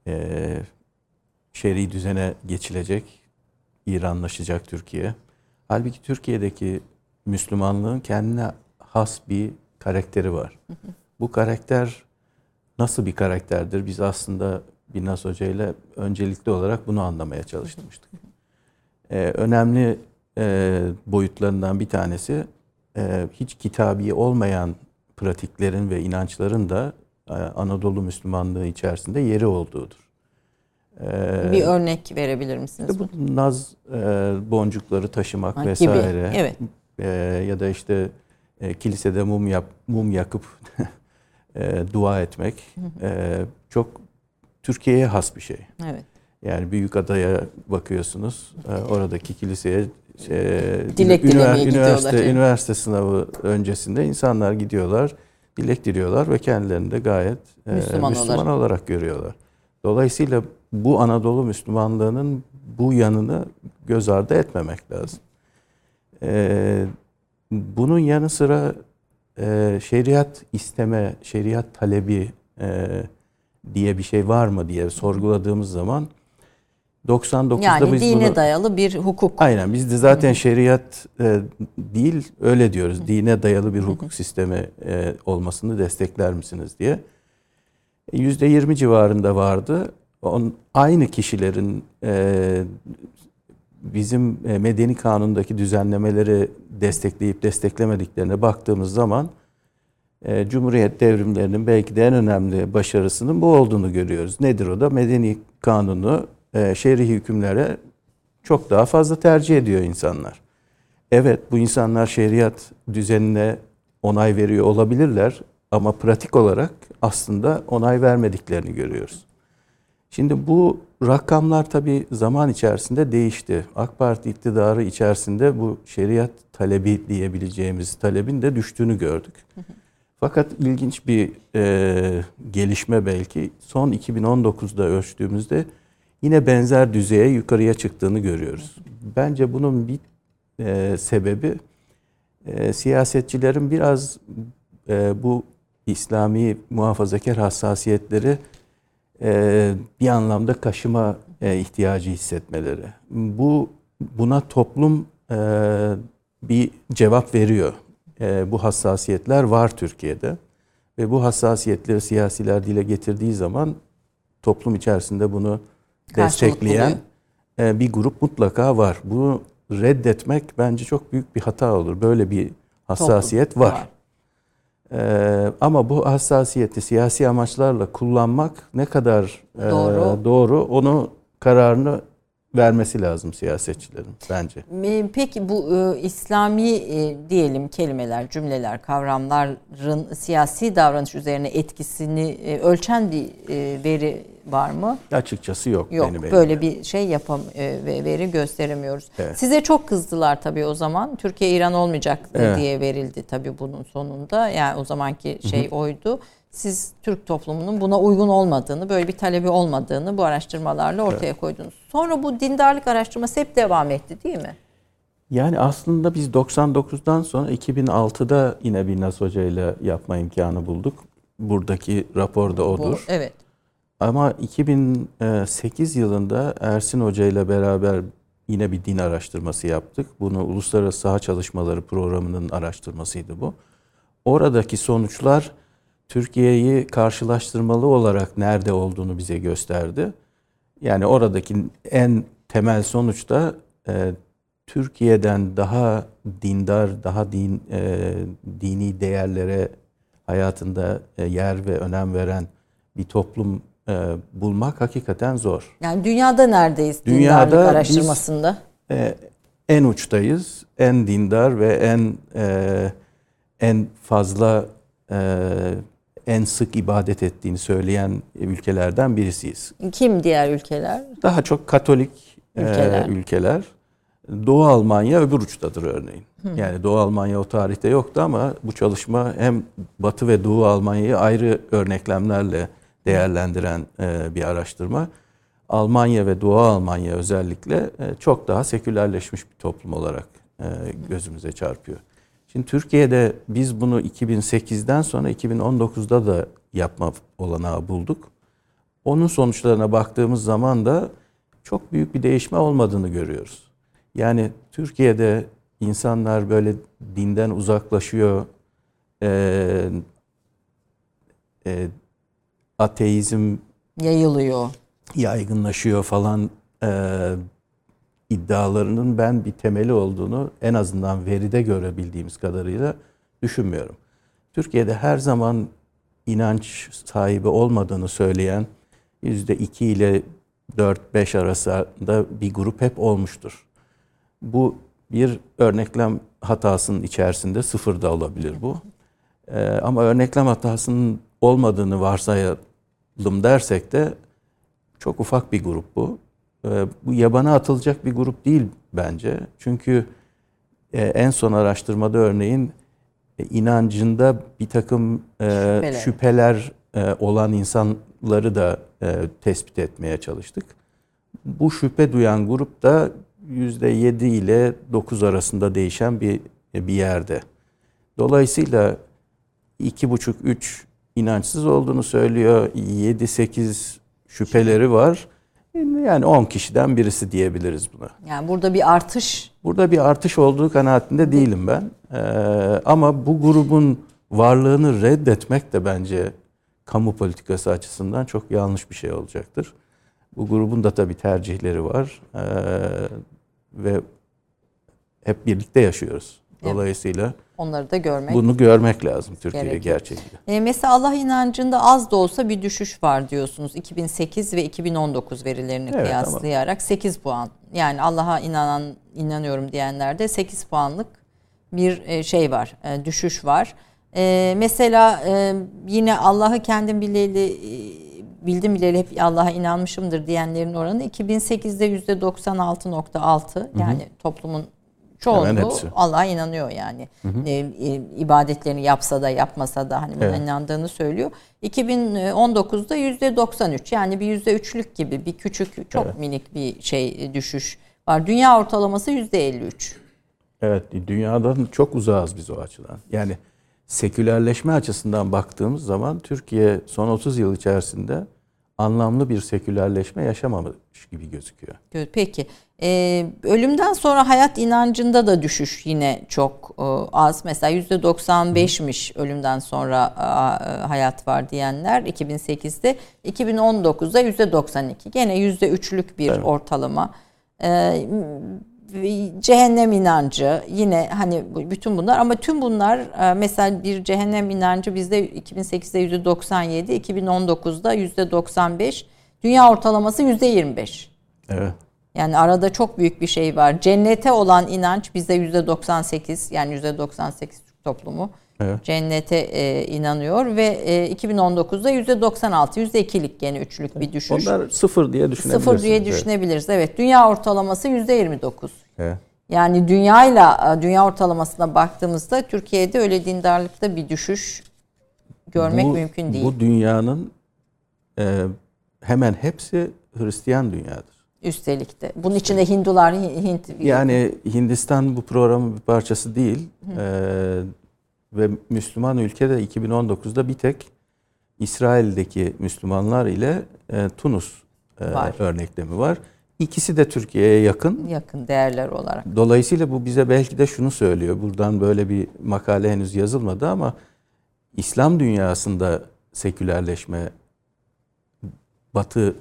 E, şer'i düzene geçilecek, İranlaşacak Türkiye. Halbuki Türkiye'deki Müslümanlığın kendine has bir karakteri var. Bu karakter nasıl bir karakterdir? Biz aslında Binnaz Hoca ile öncelikli olarak bunu anlamaya çalışmıştık. Ee, önemli e, boyutlarından bir tanesi e, hiç kitabi olmayan pratiklerin ve inançların da e, Anadolu Müslümanlığı içerisinde yeri olduğudur. Ee, bir örnek verebilir misiniz? İşte bu naz e, boncukları taşımak ha, vesaire. Gibi. Evet. E, ya da işte e, kilisede mum yap, mum yakıp e, dua etmek e, çok Türkiye'ye has bir şey. Evet. Yani büyük adaya bakıyorsunuz. E, oradaki kiliseye e, dilek ünivers- üniversite yani. üniversite sınavı öncesinde insanlar gidiyorlar, dilek diliyorlar ve kendilerini de gayet e, Müslüman, Müslüman olarak. olarak görüyorlar. Dolayısıyla bu Anadolu Müslümanlığının bu yanını göz ardı etmemek lazım. Ee, bunun yanı sıra e, şeriat isteme, şeriat talebi e, diye bir şey var mı diye sorguladığımız zaman 99'da yani biz dine bunu, dayalı bir hukuk. Aynen biz de zaten şeriat e, değil öyle diyoruz. Dine dayalı bir hukuk sistemi e, olmasını destekler misiniz diye. %20 civarında vardı. On, aynı kişilerin e, bizim e, medeni kanundaki düzenlemeleri destekleyip desteklemediklerine baktığımız zaman e, Cumhuriyet devrimlerinin belki de en önemli başarısının bu olduğunu görüyoruz. Nedir o da? Medeni kanunu e, şer'i hükümlere çok daha fazla tercih ediyor insanlar. Evet bu insanlar şeriat düzenine onay veriyor olabilirler ama pratik olarak aslında onay vermediklerini görüyoruz. Şimdi bu rakamlar tabi zaman içerisinde değişti. AK Parti iktidarı içerisinde bu şeriat talebi diyebileceğimiz talebin de düştüğünü gördük. Fakat ilginç bir e, gelişme belki son 2019'da ölçtüğümüzde yine benzer düzeye yukarıya çıktığını görüyoruz. Bence bunun bir e, sebebi e, siyasetçilerin biraz e, bu İslami muhafazakar hassasiyetleri e, bir anlamda kaşıma e, ihtiyacı hissetmeleri. Bu buna toplum e, bir cevap veriyor. Bu hassasiyetler var Türkiye'de ve bu hassasiyetleri siyasiler dile getirdiği zaman toplum içerisinde bunu destekleyen bir grup mutlaka var. Bunu reddetmek bence çok büyük bir hata olur. Böyle bir hassasiyet toplum var. var. Ee, ama bu hassasiyeti siyasi amaçlarla kullanmak ne kadar e, doğru, doğru onu kararını vermesi lazım siyasetçilerin bence. Peki bu e, İslami e, diyelim kelimeler, cümleler, kavramların siyasi davranış üzerine etkisini e, ölçen bir e, veri var mı? Açıkçası yok, Yok benim böyle elimde. bir şey yapam e, ve veri gösteremiyoruz. Evet. Size çok kızdılar tabii o zaman. Türkiye İran olmayacak Evet. diye verildi tabii bunun sonunda. Yani o zamanki şey oydu. Siz Türk toplumunun buna uygun olmadığını, böyle bir talebi olmadığını bu araştırmalarla ortaya koydunuz. Sonra bu dindarlık araştırması hep devam etti değil mi? Yani aslında biz 99'dan sonra 2006'da yine Binnaz Hoca ile yapma imkanı bulduk. Buradaki rapor da Bu, odur. evet. Ama 2008 yılında Ersin Hoca ile beraber yine bir din araştırması yaptık. Bunu Uluslararası Saha Çalışmaları Programı'nın araştırmasıydı bu. Oradaki sonuçlar Türkiye'yi karşılaştırmalı olarak nerede olduğunu bize gösterdi. Yani oradaki en temel sonuç da e, Türkiye'den daha dindar, daha din e, dini değerlere hayatında e, yer ve önem veren bir toplum e, bulmak hakikaten zor. Yani dünyada neredeyiz Dünyada dindarlık biz- araştırmasında? E, en uçtayız, en dindar ve en e, en fazla e, en sık ibadet ettiğini söyleyen ülkelerden birisiyiz. Kim diğer ülkeler? Daha çok Katolik e, Ülkeler. ülkeler. Doğu Almanya öbür uçtadır örneğin. Yani Doğu Almanya o tarihte yoktu ama bu çalışma hem Batı ve Doğu Almanya'yı ayrı örneklemlerle değerlendiren e, bir araştırma. Almanya ve Doğu Almanya özellikle e, çok daha sekülerleşmiş bir toplum olarak e, gözümüze çarpıyor. Şimdi Türkiye'de biz bunu 2008'den sonra 2019'da da yapma olanağı bulduk. Onun sonuçlarına baktığımız zaman da çok büyük bir değişme olmadığını görüyoruz. Yani Türkiye'de insanlar böyle dinden uzaklaşıyor, e, e, ateizm Yayılıyor. yaygınlaşıyor falan e, iddialarının ben bir temeli olduğunu en azından veride görebildiğimiz kadarıyla düşünmüyorum. Türkiye'de her zaman inanç sahibi olmadığını söyleyen yüzde iki ile 4-5 arasında bir grup hep olmuştur. Bu bir örneklem hatasının içerisinde sıfır da olabilir bu. Ee, ama örneklem hatasının olmadığını varsayalım dersek de çok ufak bir grup bu. Ee, bu yabana atılacak bir grup değil bence. Çünkü e, en son araştırmada örneğin e, inancında bir takım e, Şüpheler. şüpheler olan insanları da tespit etmeye çalıştık. Bu şüphe duyan grup da %7 ile 9 arasında değişen bir bir yerde. Dolayısıyla 2,5-3 inançsız olduğunu söylüyor. 7-8 şüpheleri var. Yani 10 kişiden birisi diyebiliriz buna. Yani burada bir artış Burada bir artış olduğu kanaatinde değilim ben. Ee, ama bu grubun varlığını reddetmek de bence kamu politikası açısından çok yanlış bir şey olacaktır. Bu grubun da tabii tercihleri var. Ee, ve hep birlikte yaşıyoruz. Evet. Onları da görmek. bunu görmek lazım Türkiye gerekiyor. gerçekten. E, mesela Allah inancında az da olsa bir düşüş var diyorsunuz. 2008 ve 2019 verilerini Evet, kıyaslayarak 8 puan. Yani Allah'a inanan inanıyorum diyenlerde 8 puanlık bir e, şey var, e, düşüş var. E, mesela e, yine Allah'ı kendim bileli e, bildim bileli hep Allah'a inanmışımdır diyenlerin oranı 2008'de %96.6 yani toplumun Hemen çoğunluğu. Allah'a inanıyor yani. E, e, ibadetlerini yapsa da yapmasa da hani Evet. inandığını söylüyor. 2019'da %93 yani bir %3'lük gibi bir küçük çok minik bir şey e, düşüş var. Dünya ortalaması %53. Evet, dünyadan çok uzağız biz o açıdan. Yani sekülerleşme açısından baktığımız zaman Türkiye son 30 yıl içerisinde anlamlı bir sekülerleşme yaşamamış gibi gözüküyor. Peki. Ee, ölümden sonra hayat inancında da düşüş yine çok e, az. Mesela %95'miş ölümden sonra e, hayat var diyenler 2008'de. 2019'da %92. Gene %3'lük bir Evet. ortalama. Ee, cehennem inancı yine hani bütün bunlar ama tüm bunlar e, mesela bir cehennem inancı bizde 2008'de %97, 2019'da %95, dünya ortalaması %25. Evet. Yani arada çok büyük bir şey var. Cennete olan inanç bizde yüzde 98 yani yüzde 98 Türk toplumu Evet. cennete e, inanıyor ve e, 2019'da yüzde 96 yüzde ikilik gene üçlük bir düşüş. Onlar sıfır diye düşünebilirsiniz. Sıfır diye evet. düşünebiliriz. Evet. Dünya ortalaması yüzde 29. Evet. Yani dünyayla e, dünya ortalamasına baktığımızda Türkiye'de öyle dindarlıkta bir düşüş görmek Bu- mümkün değil. Bu dünyanın e, hemen hepsi Hristiyan dünyadır. Üstelik de. Bunun içinde Hindular, Hi- Hint Yani Hindistan bu programın bir parçası değil. Ee, ve Müslüman ülke de 2019'da bir tek İsrail'deki Müslümanlar ile e, Tunus e, Var. örneklemi var. İkisi de Türkiye'ye yakın. yakın değerler olarak. Dolayısıyla bu bize belki de şunu söylüyor. Buradan böyle bir makale henüz yazılmadı ama İslam dünyasında sekülerleşme Batı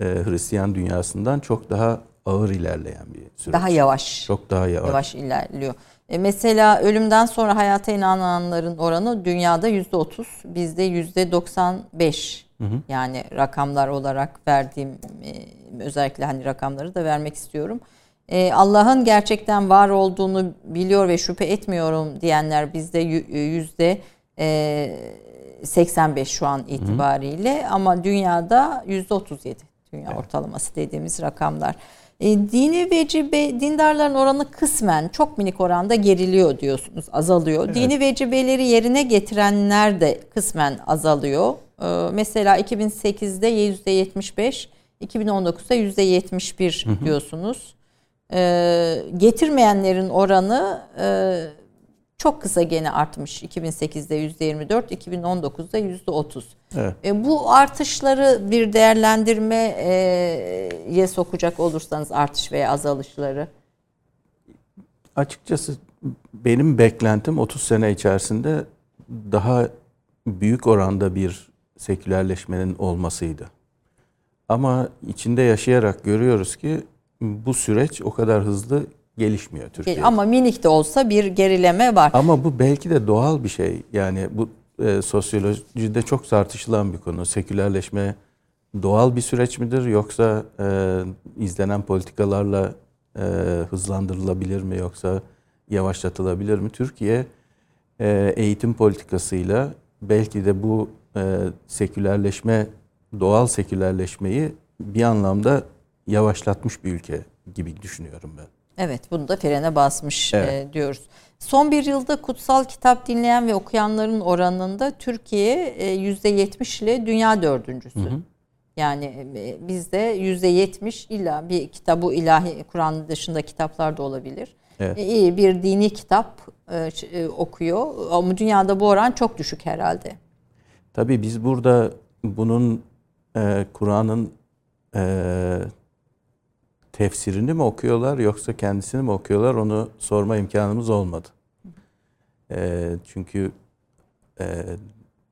e, Hristiyan dünyasından çok daha ağır ilerleyen bir süreç. Daha yavaş. Çok daha yavaş. yavaş ilerliyor. E, mesela ölümden sonra hayata inananların oranı dünyada yüzde otuz, bizde yüzde doksan beş. Yani rakamlar olarak verdiğim e, özellikle hani rakamları da vermek istiyorum. E, Allah'ın gerçekten var olduğunu biliyor ve şüphe etmiyorum diyenler bizde yü- yüzde e, 85 şu an itibariyle ama dünyada yüzde 37 dünya ortalaması dediğimiz rakamlar. E, dini vecibe, dindarların oranı kısmen çok minik oranda geriliyor diyorsunuz, azalıyor. Dini vecibeleri yerine getirenler de kısmen azalıyor. E, mesela 2008'de %75, 2019'da %71 diyorsunuz. E, getirmeyenlerin oranı e, çok kısa gene artmış. 2008'de %24, 2019'da %30. Evet. E, bu artışları bir değerlendirmeye sokacak olursanız artış veya azalışları. Açıkçası benim beklentim 30 sene içerisinde daha büyük oranda bir sekülerleşmenin olmasıydı. Ama içinde yaşayarak görüyoruz ki bu süreç o kadar hızlı gelişmiyor Türkiye'de. Ama minik de olsa bir gerileme var. Ama bu belki de doğal bir şey. Yani bu e, sosyolojide çok tartışılan bir konu. Sekülerleşme doğal bir süreç midir yoksa e, izlenen politikalarla e, hızlandırılabilir mi yoksa yavaşlatılabilir mi? Türkiye e, eğitim politikasıyla belki de bu e, sekülerleşme, doğal sekülerleşmeyi bir anlamda yavaşlatmış bir ülke gibi düşünüyorum ben. Evet bunu da frene basmış Evet. e, diyoruz. Son bir yılda kutsal kitap dinleyen ve okuyanların oranında Türkiye e, %70 ile dünya dördüncüsü. Yani e, bizde %70 illa bir kitabı ilahi Kur'an dışında kitaplar da olabilir. Evet. E, iyi bir dini kitap e, e, okuyor ama dünyada bu oran çok düşük herhalde. Tabii biz burada bunun e, Kur'an'ın e, tefsirini mi okuyorlar yoksa kendisini mi okuyorlar onu sorma imkanımız olmadı. E, çünkü e,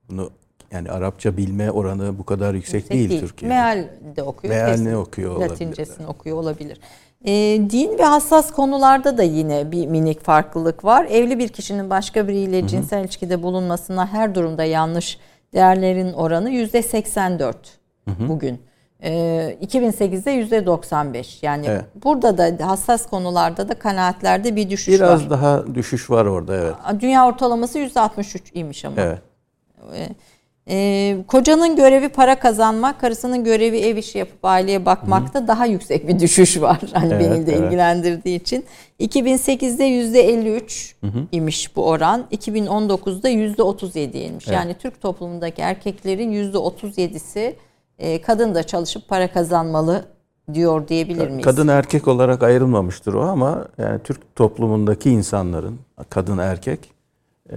bunu yani Arapça bilme oranı bu kadar yüksek, Yüksek değil, Türkiye'de. Meal de okuyor. Mealini kesin. okuyor. Latincesini okuyor olabilir. E, din ve hassas konularda da yine bir minik farklılık var. Evli bir kişinin başka biriyle cinsel ilişkide bulunmasına her durumda yanlış değerlerin oranı yüzde 84 bugün. E, 2008'de yüzde 95. Yani Evet. burada da hassas konularda da kanaatlerde bir düşüş Biraz var. daha düşüş var orada evet. Dünya ortalaması yüzde 63 imiş ama. Evet. Ee, kocanın görevi para kazanmak, karısının görevi ev işi yapıp aileye bakmakta daha yüksek bir düşüş var. Hani Evet, beni de evet. ilgilendirdiği için. 2008'de yüzde 53 imiş bu oran. 2019'da yüzde 37 inmiş. Evet. Yani Türk toplumundaki erkeklerin yüzde 37'si e, kadın da çalışıp para kazanmalı diyor diyebilir miyiz? Kadın erkek olarak ayrılmamıştır o ama yani Türk toplumundaki insanların kadın erkek e,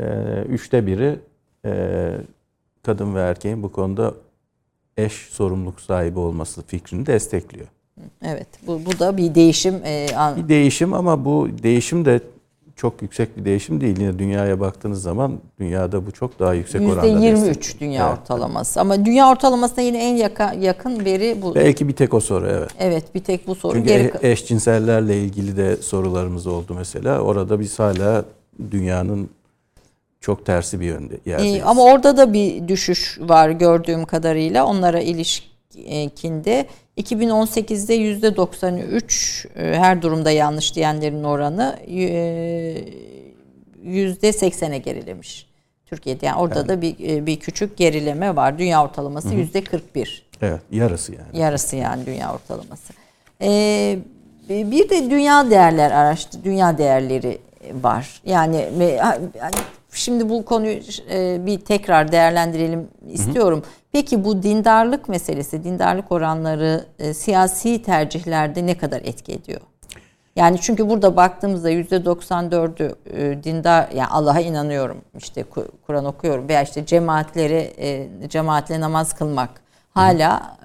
üçte biri e, kadın ve erkeğin bu konuda eş sorumluluk sahibi olması fikrini destekliyor. Evet, bu, bu da bir değişim. e, Bir değişim ama bu değişim de çok yüksek bir değişim değil. Yine dünyaya baktığınız zaman dünyada bu çok daha yüksek oranda %23 destekliyor. dünya Evet. ortalaması. Ama dünya ortalamasına yine en yaka, yakın veri bu. Belki bir tek o soru evet. Evet, bir tek bu soru. Çünkü Geri, e- eşcinsellerle ilgili de sorularımız oldu mesela. Orada biz hala dünyanın çok tersi bir yönde yerdeyiz. Ee, ama orada da bir düşüş var gördüğüm kadarıyla onlara ilişkinde. 2018'de %93 e, her durumda yanlış diyenlerin oranı e, %80'e gerilemiş. Türkiye'de yani orada da bir e, bir küçük gerileme var. Dünya ortalaması yüzde 41. Evet, yarısı yani. Yarısı yani dünya ortalaması. Ee, bir de dünya değerler araştı, dünya değerleri var. Yani şimdi bu konuyu e, bir tekrar değerlendirelim istiyorum. Peki bu dindarlık meselesi, dindarlık oranları e, siyasi tercihlerde ne kadar etki ediyor? Yani çünkü burada baktığımızda yüzde 94'ü e, dindar, yani Allah'a inanıyorum, işte Kur'an okuyorum veya işte cemaatleri, cemaatle namaz kılmak hala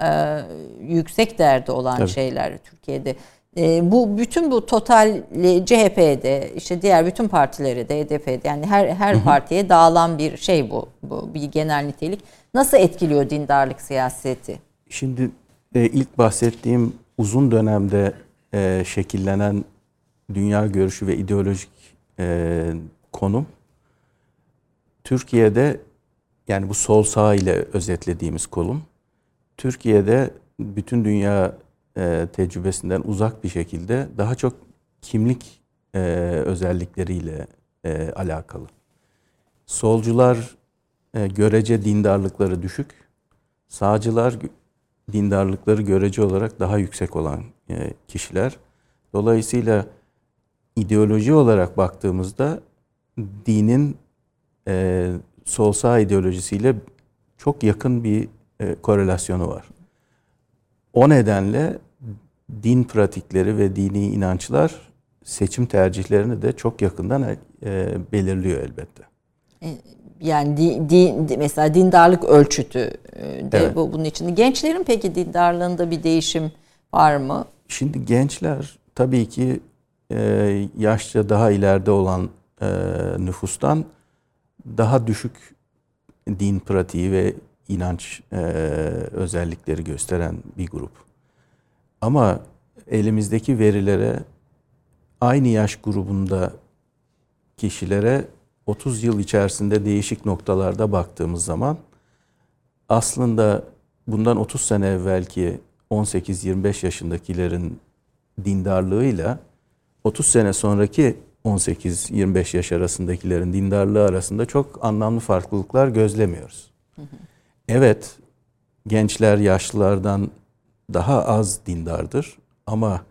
yüksek değerde olan Tabii. şeyler Türkiye'de. E, bu bütün bu total CHP'de işte diğer bütün partilere de HDP'de yani her her hı hı. partiye dağılan bir şey bu. Bu bir genel nitelik. Nasıl etkiliyor dindarlık siyaseti? Şimdi e, ilk bahsettiğim uzun dönemde e, şekillenen dünya görüşü ve ideolojik e, konum Türkiye'de yani bu sol sağ ile özetlediğimiz kolum Türkiye'de bütün dünya e, tecrübesinden uzak bir şekilde daha çok kimlik e, özellikleriyle e, alakalı. Solcular e, görece dindarlıkları düşük, sağcılar dindarlıkları görece olarak daha yüksek olan kişiler. Dolayısıyla ideoloji olarak baktığımızda dinin sol sağ ideolojisiyle çok yakın bir korelasyonu var. O nedenle din pratikleri ve dini inançlar seçim tercihlerini de çok yakından e, belirliyor elbette. E, yani di, di, mesela dindarlık ölçütü e, de evet. bu bunun içinde. Gençlerin peki dindarlığında bir değişim var mı? Şimdi gençler tabii ki e, yaşça daha ileride olan e, nüfustan daha düşük din pratiği ve inanç e, özellikleri gösteren bir grup. Ama elimizdeki verilere aynı yaş grubunda kişilere 30 yıl içerisinde değişik noktalarda baktığımız zaman aslında bundan 30 sene evvelki 18-25 yaşındakilerin dindarlığıyla 30 sene sonraki 18-25 yaş arasındakilerin dindarlığı arasında çok anlamlı farklılıklar gözlemiyoruz. Evet, gençler yaşlılardan daha az dindardır ama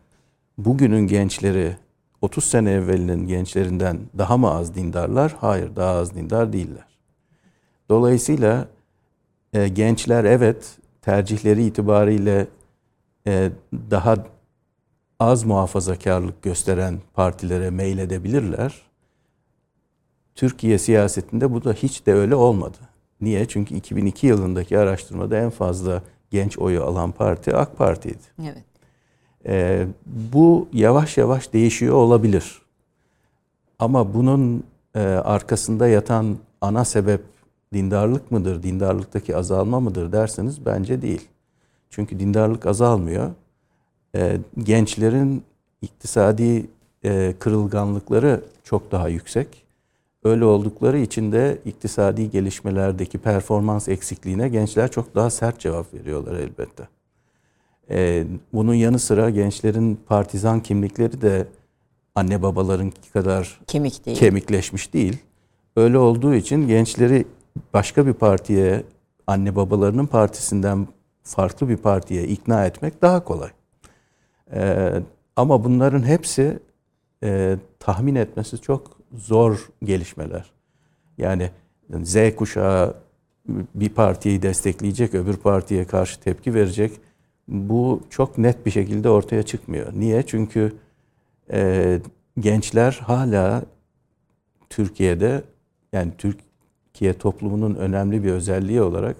bugünün gençleri 30 sene evvelinin gençlerinden daha mı az dindarlar? Hayır, daha az dindar değiller. Dolayısıyla e, gençler evet tercihleri itibariyle e, daha az muhafazakarlık gösteren partilere meyledebilirler. Türkiye siyasetinde bu da hiç de öyle olmadı. Niye? Çünkü 2002 yılındaki araştırmada en fazla genç oyu alan parti AK Parti'ydi. Evet. Ee, bu yavaş yavaş değişiyor olabilir. Ama bunun e, arkasında yatan ana sebep dindarlık mıdır, dindarlıktaki azalma mıdır derseniz bence değil. Çünkü dindarlık azalmıyor. E, gençlerin iktisadi e, kırılganlıkları çok daha yüksek. Öyle oldukları için de iktisadi gelişmelerdeki performans eksikliğine gençler çok daha sert cevap veriyorlar elbette. Ee, bunun yanı sıra gençlerin partizan kimlikleri de anne babaların kadar Kemik değil. kemikleşmiş değil. Öyle olduğu için gençleri başka bir partiye, anne babalarının partisinden farklı bir partiye ikna etmek daha kolay. Ee, ama bunların hepsi e, tahmin etmesi çok zor gelişmeler. Yani Z kuşağı bir partiyi destekleyecek, öbür partiye karşı tepki verecek. Bu çok net bir şekilde ortaya çıkmıyor. Niye? Çünkü e, gençler hala Türkiye'de yani Türkiye toplumunun önemli bir özelliği olarak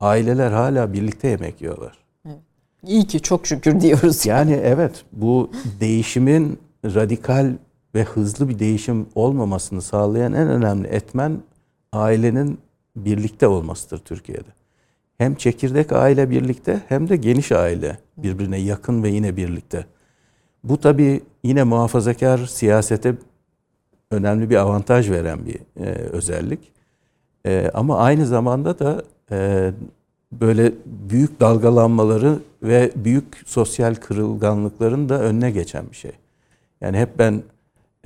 aileler hala birlikte yemek yiyorlar. İyi ki çok şükür diyoruz. Yani evet bu değişimin radikal ve hızlı bir değişim olmamasını sağlayan en önemli etmen ailenin birlikte olmasıdır Türkiye'de. Hem çekirdek aile birlikte hem de geniş aile birbirine yakın ve yine birlikte. Bu tabii yine muhafazakar siyasete önemli bir avantaj veren bir e, özellik. E, ama aynı zamanda da e, böyle büyük dalgalanmaları ve büyük sosyal kırılganlıkların da önüne geçen bir şey. Yani hep ben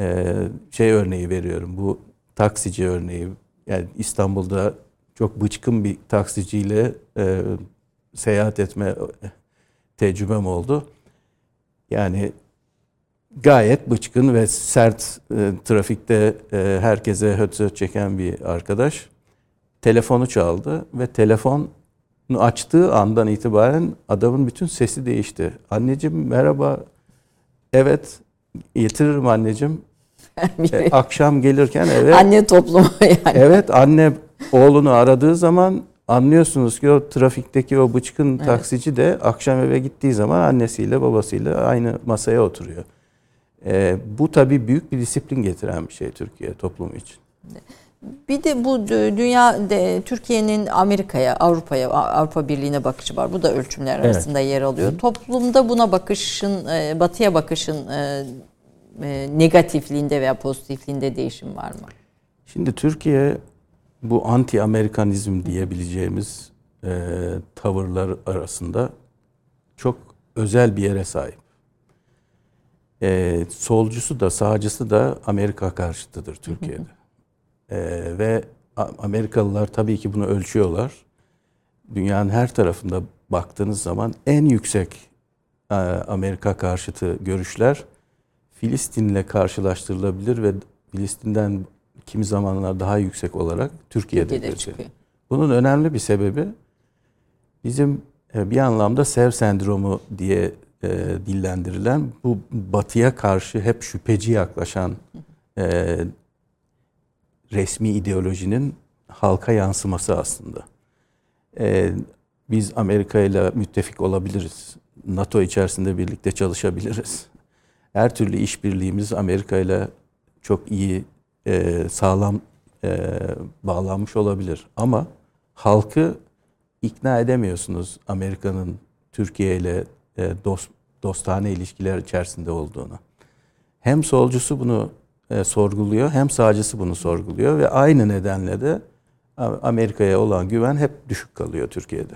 e, şey örneği veriyorum. Bu taksici örneği. Yani İstanbul'da çok bıçkın bir taksiciyle e, seyahat etme tecrübem oldu. Yani gayet bıçkın ve sert e, trafikte e, herkese höt çeken bir arkadaş telefonu çaldı ve telefonu açtığı andan itibaren adamın bütün sesi değişti. Anneciğim merhaba. Evet getiririm anneciğim. E, akşam gelirken eve Anne toplumu yani. Evet anne oğlunu aradığı zaman anlıyorsunuz ki o trafikteki o bıçkın taksici de akşam eve gittiği zaman annesiyle babasıyla aynı masaya oturuyor. Ee, bu tabii büyük bir disiplin getiren bir şey Türkiye toplumu için. Bir de bu dü- dünya de- Türkiye'nin Amerika'ya, Avrupa'ya, Avrupa Birliği'ne bakışı var. Bu da ölçümler Evet. arasında yer alıyor. Toplumda buna bakışın, e, batıya bakışın e, negatifliğinde veya pozitifliğinde değişim var mı? Şimdi Türkiye bu anti-Amerikanizm diyebileceğimiz e, tavırlar arasında çok özel bir yere sahip. E, solcusu da sağcısı da Amerika karşıtıdır Türkiye'de. E, ve Amerikalılar tabii ki bunu ölçüyorlar. Dünyanın her tarafında baktığınız zaman en yüksek e, Amerika karşıtı görüşler Filistin'le karşılaştırılabilir ve Filistin'den kimi zamanlar daha yüksek olarak Türkiye'de, Türkiye'de çıkıyor. Bunun önemli bir sebebi bizim e, bir anlamda sev sendromu diye e, dillendirilen bu batıya karşı hep şüpheci yaklaşan e, resmi ideolojinin halka yansıması aslında. E, biz Amerika ile müttefik olabiliriz. NATO içerisinde birlikte çalışabiliriz. Her türlü işbirliğimiz Amerika ile çok iyi, e, sağlam e, bağlanmış olabilir. Ama halkı ikna edemiyorsunuz Amerika'nın Türkiye ile e, dost, dostane ilişkiler içerisinde olduğunu. Hem solcusu bunu e, sorguluyor hem sağcısı bunu sorguluyor ve aynı nedenle de Amerika'ya olan güven hep düşük kalıyor Türkiye'de.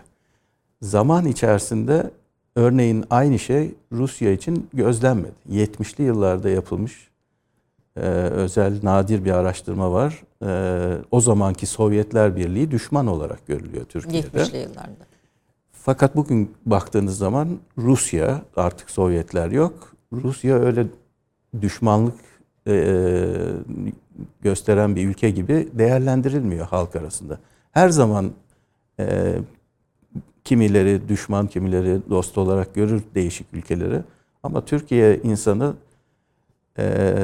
Zaman içerisinde örneğin aynı şey Rusya için gözlenmedi. 70'li yıllarda yapılmış e, özel nadir bir araştırma var. E, o zamanki Sovyetler Birliği düşman olarak görülüyor Türkiye'de. 70'li yıllarda. Fakat bugün baktığınız zaman Rusya artık Sovyetler yok. Rusya öyle düşmanlık e, gösteren bir ülke gibi değerlendirilmiyor halk arasında. Her zaman e, kimileri düşman, kimileri dost olarak görür değişik ülkeleri. Ama Türkiye insanı e,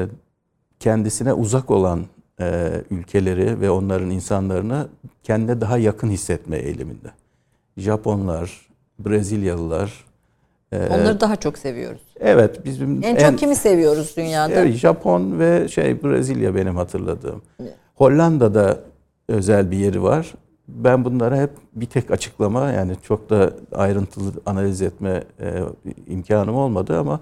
kendisine uzak olan e, ülkeleri ve onların insanlarını kendine daha yakın hissetme eğiliminde. Japonlar, Brezilyalılar. e, Onları daha çok seviyoruz. evet bizim En çok kimi seviyoruz dünyada? Evet, Japon ve şey Brezilya benim hatırladığım. Hollanda'da özel bir yeri var. Ben bunlara hep bir tek açıklama yani çok da ayrıntılı analiz etme e, imkanım olmadı ama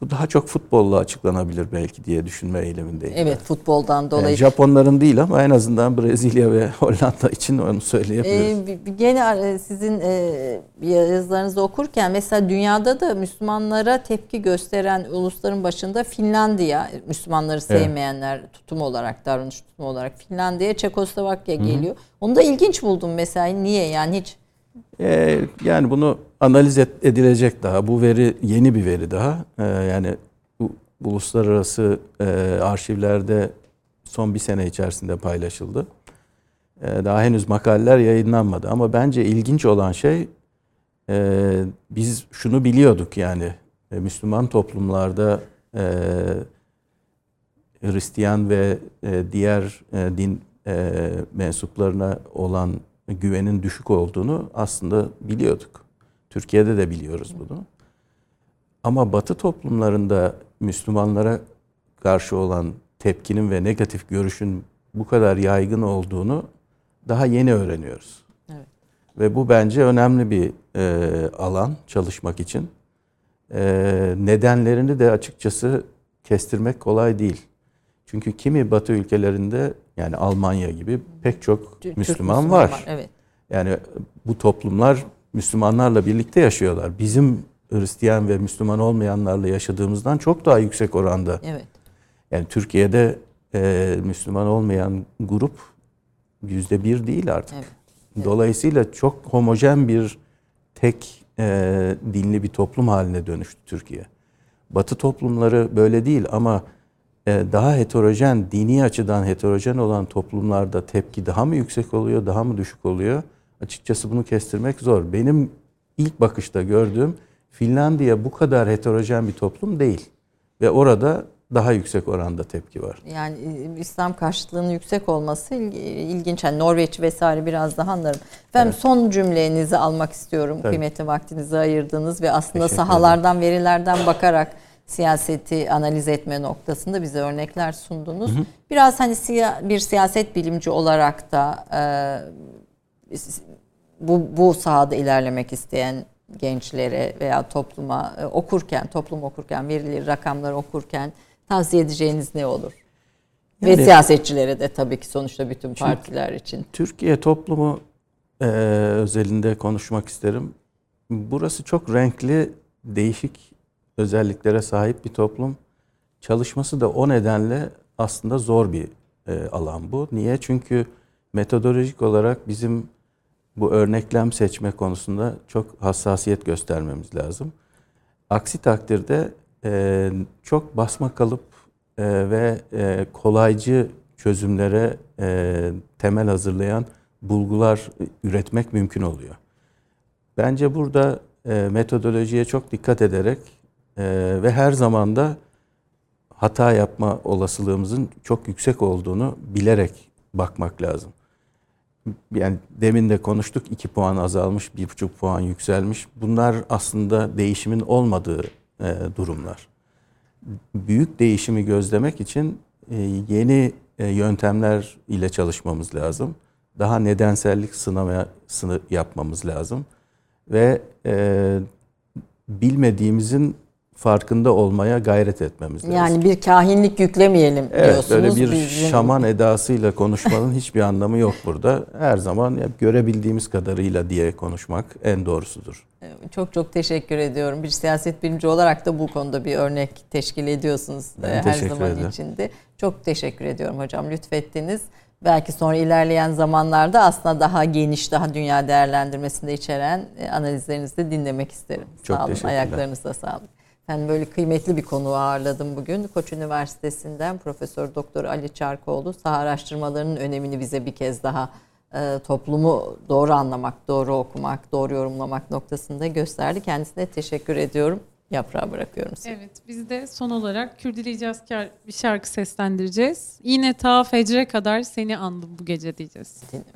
bu daha çok futbolla açıklanabilir belki diye düşünme eylemindeyim. Evet futboldan Yani dolayı. Japonların değil ama en azından Brezilya ve Hollanda için onu söyleyebiliriz. Ee, gene e, sizin e, yazılarınızı okurken mesela dünyada da Müslümanlara tepki gösteren ulusların başında Finlandiya, Müslümanları sevmeyenler tutum olarak, davranış tutumu olarak Finlandiya, Çekoslovakya geliyor. Onu da ilginç buldum mesela. Niye yani hiç Ee, yani bunu analiz edilecek daha. Bu veri yeni bir veri daha. Ee, yani bu uluslararası e, arşivlerde son bir sene içerisinde paylaşıldı. Ee, daha henüz makaleler yayınlanmadı. Ama bence ilginç olan şey e, biz şunu biliyorduk yani e, Müslüman toplumlarda e, Hristiyan ve e, diğer e, din e, mensuplarına olan güvenin düşük olduğunu aslında biliyorduk. Türkiye'de de biliyoruz bunu. Ama Batı toplumlarında Müslümanlara karşı olan tepkinin ve negatif görüşün bu kadar yaygın olduğunu daha yeni öğreniyoruz. Evet. Ve bu bence önemli bir e, alan çalışmak için. E, nedenlerini de açıkçası kestirmek kolay değil. Çünkü kimi Batı ülkelerinde yani Almanya gibi pek çok Türk Müslüman, var. Evet. Yani bu toplumlar Müslümanlarla birlikte yaşıyorlar. Bizim Hristiyan ve Müslüman olmayanlarla yaşadığımızdan çok daha yüksek oranda. Evet. Yani Türkiye'de e, Müslüman olmayan grup yüzde bir değil artık. Evet. Dolayısıyla çok homojen bir tek e, dinli bir toplum haline dönüştü Türkiye. Batı toplumları böyle değil ama daha heterojen, dini açıdan heterojen olan toplumlarda tepki daha mı yüksek oluyor, daha mı düşük oluyor? Açıkçası bunu kestirmek zor. Benim ilk bakışta gördüğüm Finlandiya bu kadar heterojen bir toplum değil. Ve orada daha yüksek oranda tepki var. Yani e, İslam karşıtlığının yüksek olması il- ilginç. Yani Norveç vesaire biraz daha anlarım. Efendim son cümlenizi almak istiyorum. Tabii. Kıymetli vaktinizi ayırdınız ve aslında sahalardan, verilerden bakarak siyaseti analiz etme noktasında bize örnekler sundunuz. Biraz hani siya- bir siyaset bilimci olarak da e, bu, bu sahada ilerlemek isteyen gençlere veya topluma e, okurken, toplum okurken, verileri, rakamları okurken tavsiye edeceğiniz ne olur? Ve Yani- siyasetçilere de tabii ki sonuçta bütün partiler için. Türkiye toplumu e, özelinde konuşmak isterim. Burası çok renkli, değişik özelliklere sahip bir toplum. Çalışması da o nedenle aslında zor bir e, alan bu. Niye? Çünkü metodolojik olarak bizim bu örneklem seçme konusunda çok hassasiyet göstermemiz lazım. Aksi takdirde e, çok basma kalıp e, ve e, kolaycı çözümlere e, temel hazırlayan bulgular üretmek mümkün oluyor. Bence burada e, metodolojiye çok dikkat ederek e, ve her zaman da hata yapma olasılığımızın çok yüksek olduğunu bilerek bakmak lazım. Yani demin de konuştuk 2 puan azalmış, 1,5 puan yükselmiş. Bunlar aslında değişimin olmadığı e, durumlar. Büyük değişimi gözlemek için e, yeni e, yöntemler ile çalışmamız lazım. Daha nedensellik sınaması yapmamız lazım. Ve e, bilmediğimizin farkında olmaya gayret etmemiz lazım. Yani bir kahinlik yüklemeyelim Evet, diyorsunuz. böyle bir Bizim- şaman edasıyla konuşmanın hiçbir anlamı yok burada. Her zaman hep görebildiğimiz kadarıyla diye konuşmak en doğrusudur. Çok çok teşekkür ediyorum. Bir siyaset bilimci olarak da bu konuda bir örnek teşkil ediyorsunuz Ben e, her zaman ederim. içinde. Çok teşekkür ediyorum hocam lütfettiniz. Belki sonra ilerleyen zamanlarda aslında daha geniş, daha dünya değerlendirmesinde içeren e, analizlerinizi de dinlemek isterim. Çok Sağ olun, ayaklarınıza sağlık. Ben böyle kıymetli bir konuğu ağırladım bugün. Koç Üniversitesi'nden Profesör Doktor Ali Çarkoğlu saha araştırmalarının önemini bize bir kez daha e, toplumu doğru anlamak, doğru okumak, doğru yorumlamak noktasında gösterdi. Kendisine teşekkür ediyorum. Yaprağı bırakıyorum size. Evet biz de son olarak Kürdili İcazkar bir şarkı seslendireceğiz. Yine ta fecre kadar seni andım bu gece diyeceğiz. Dinliyoruz.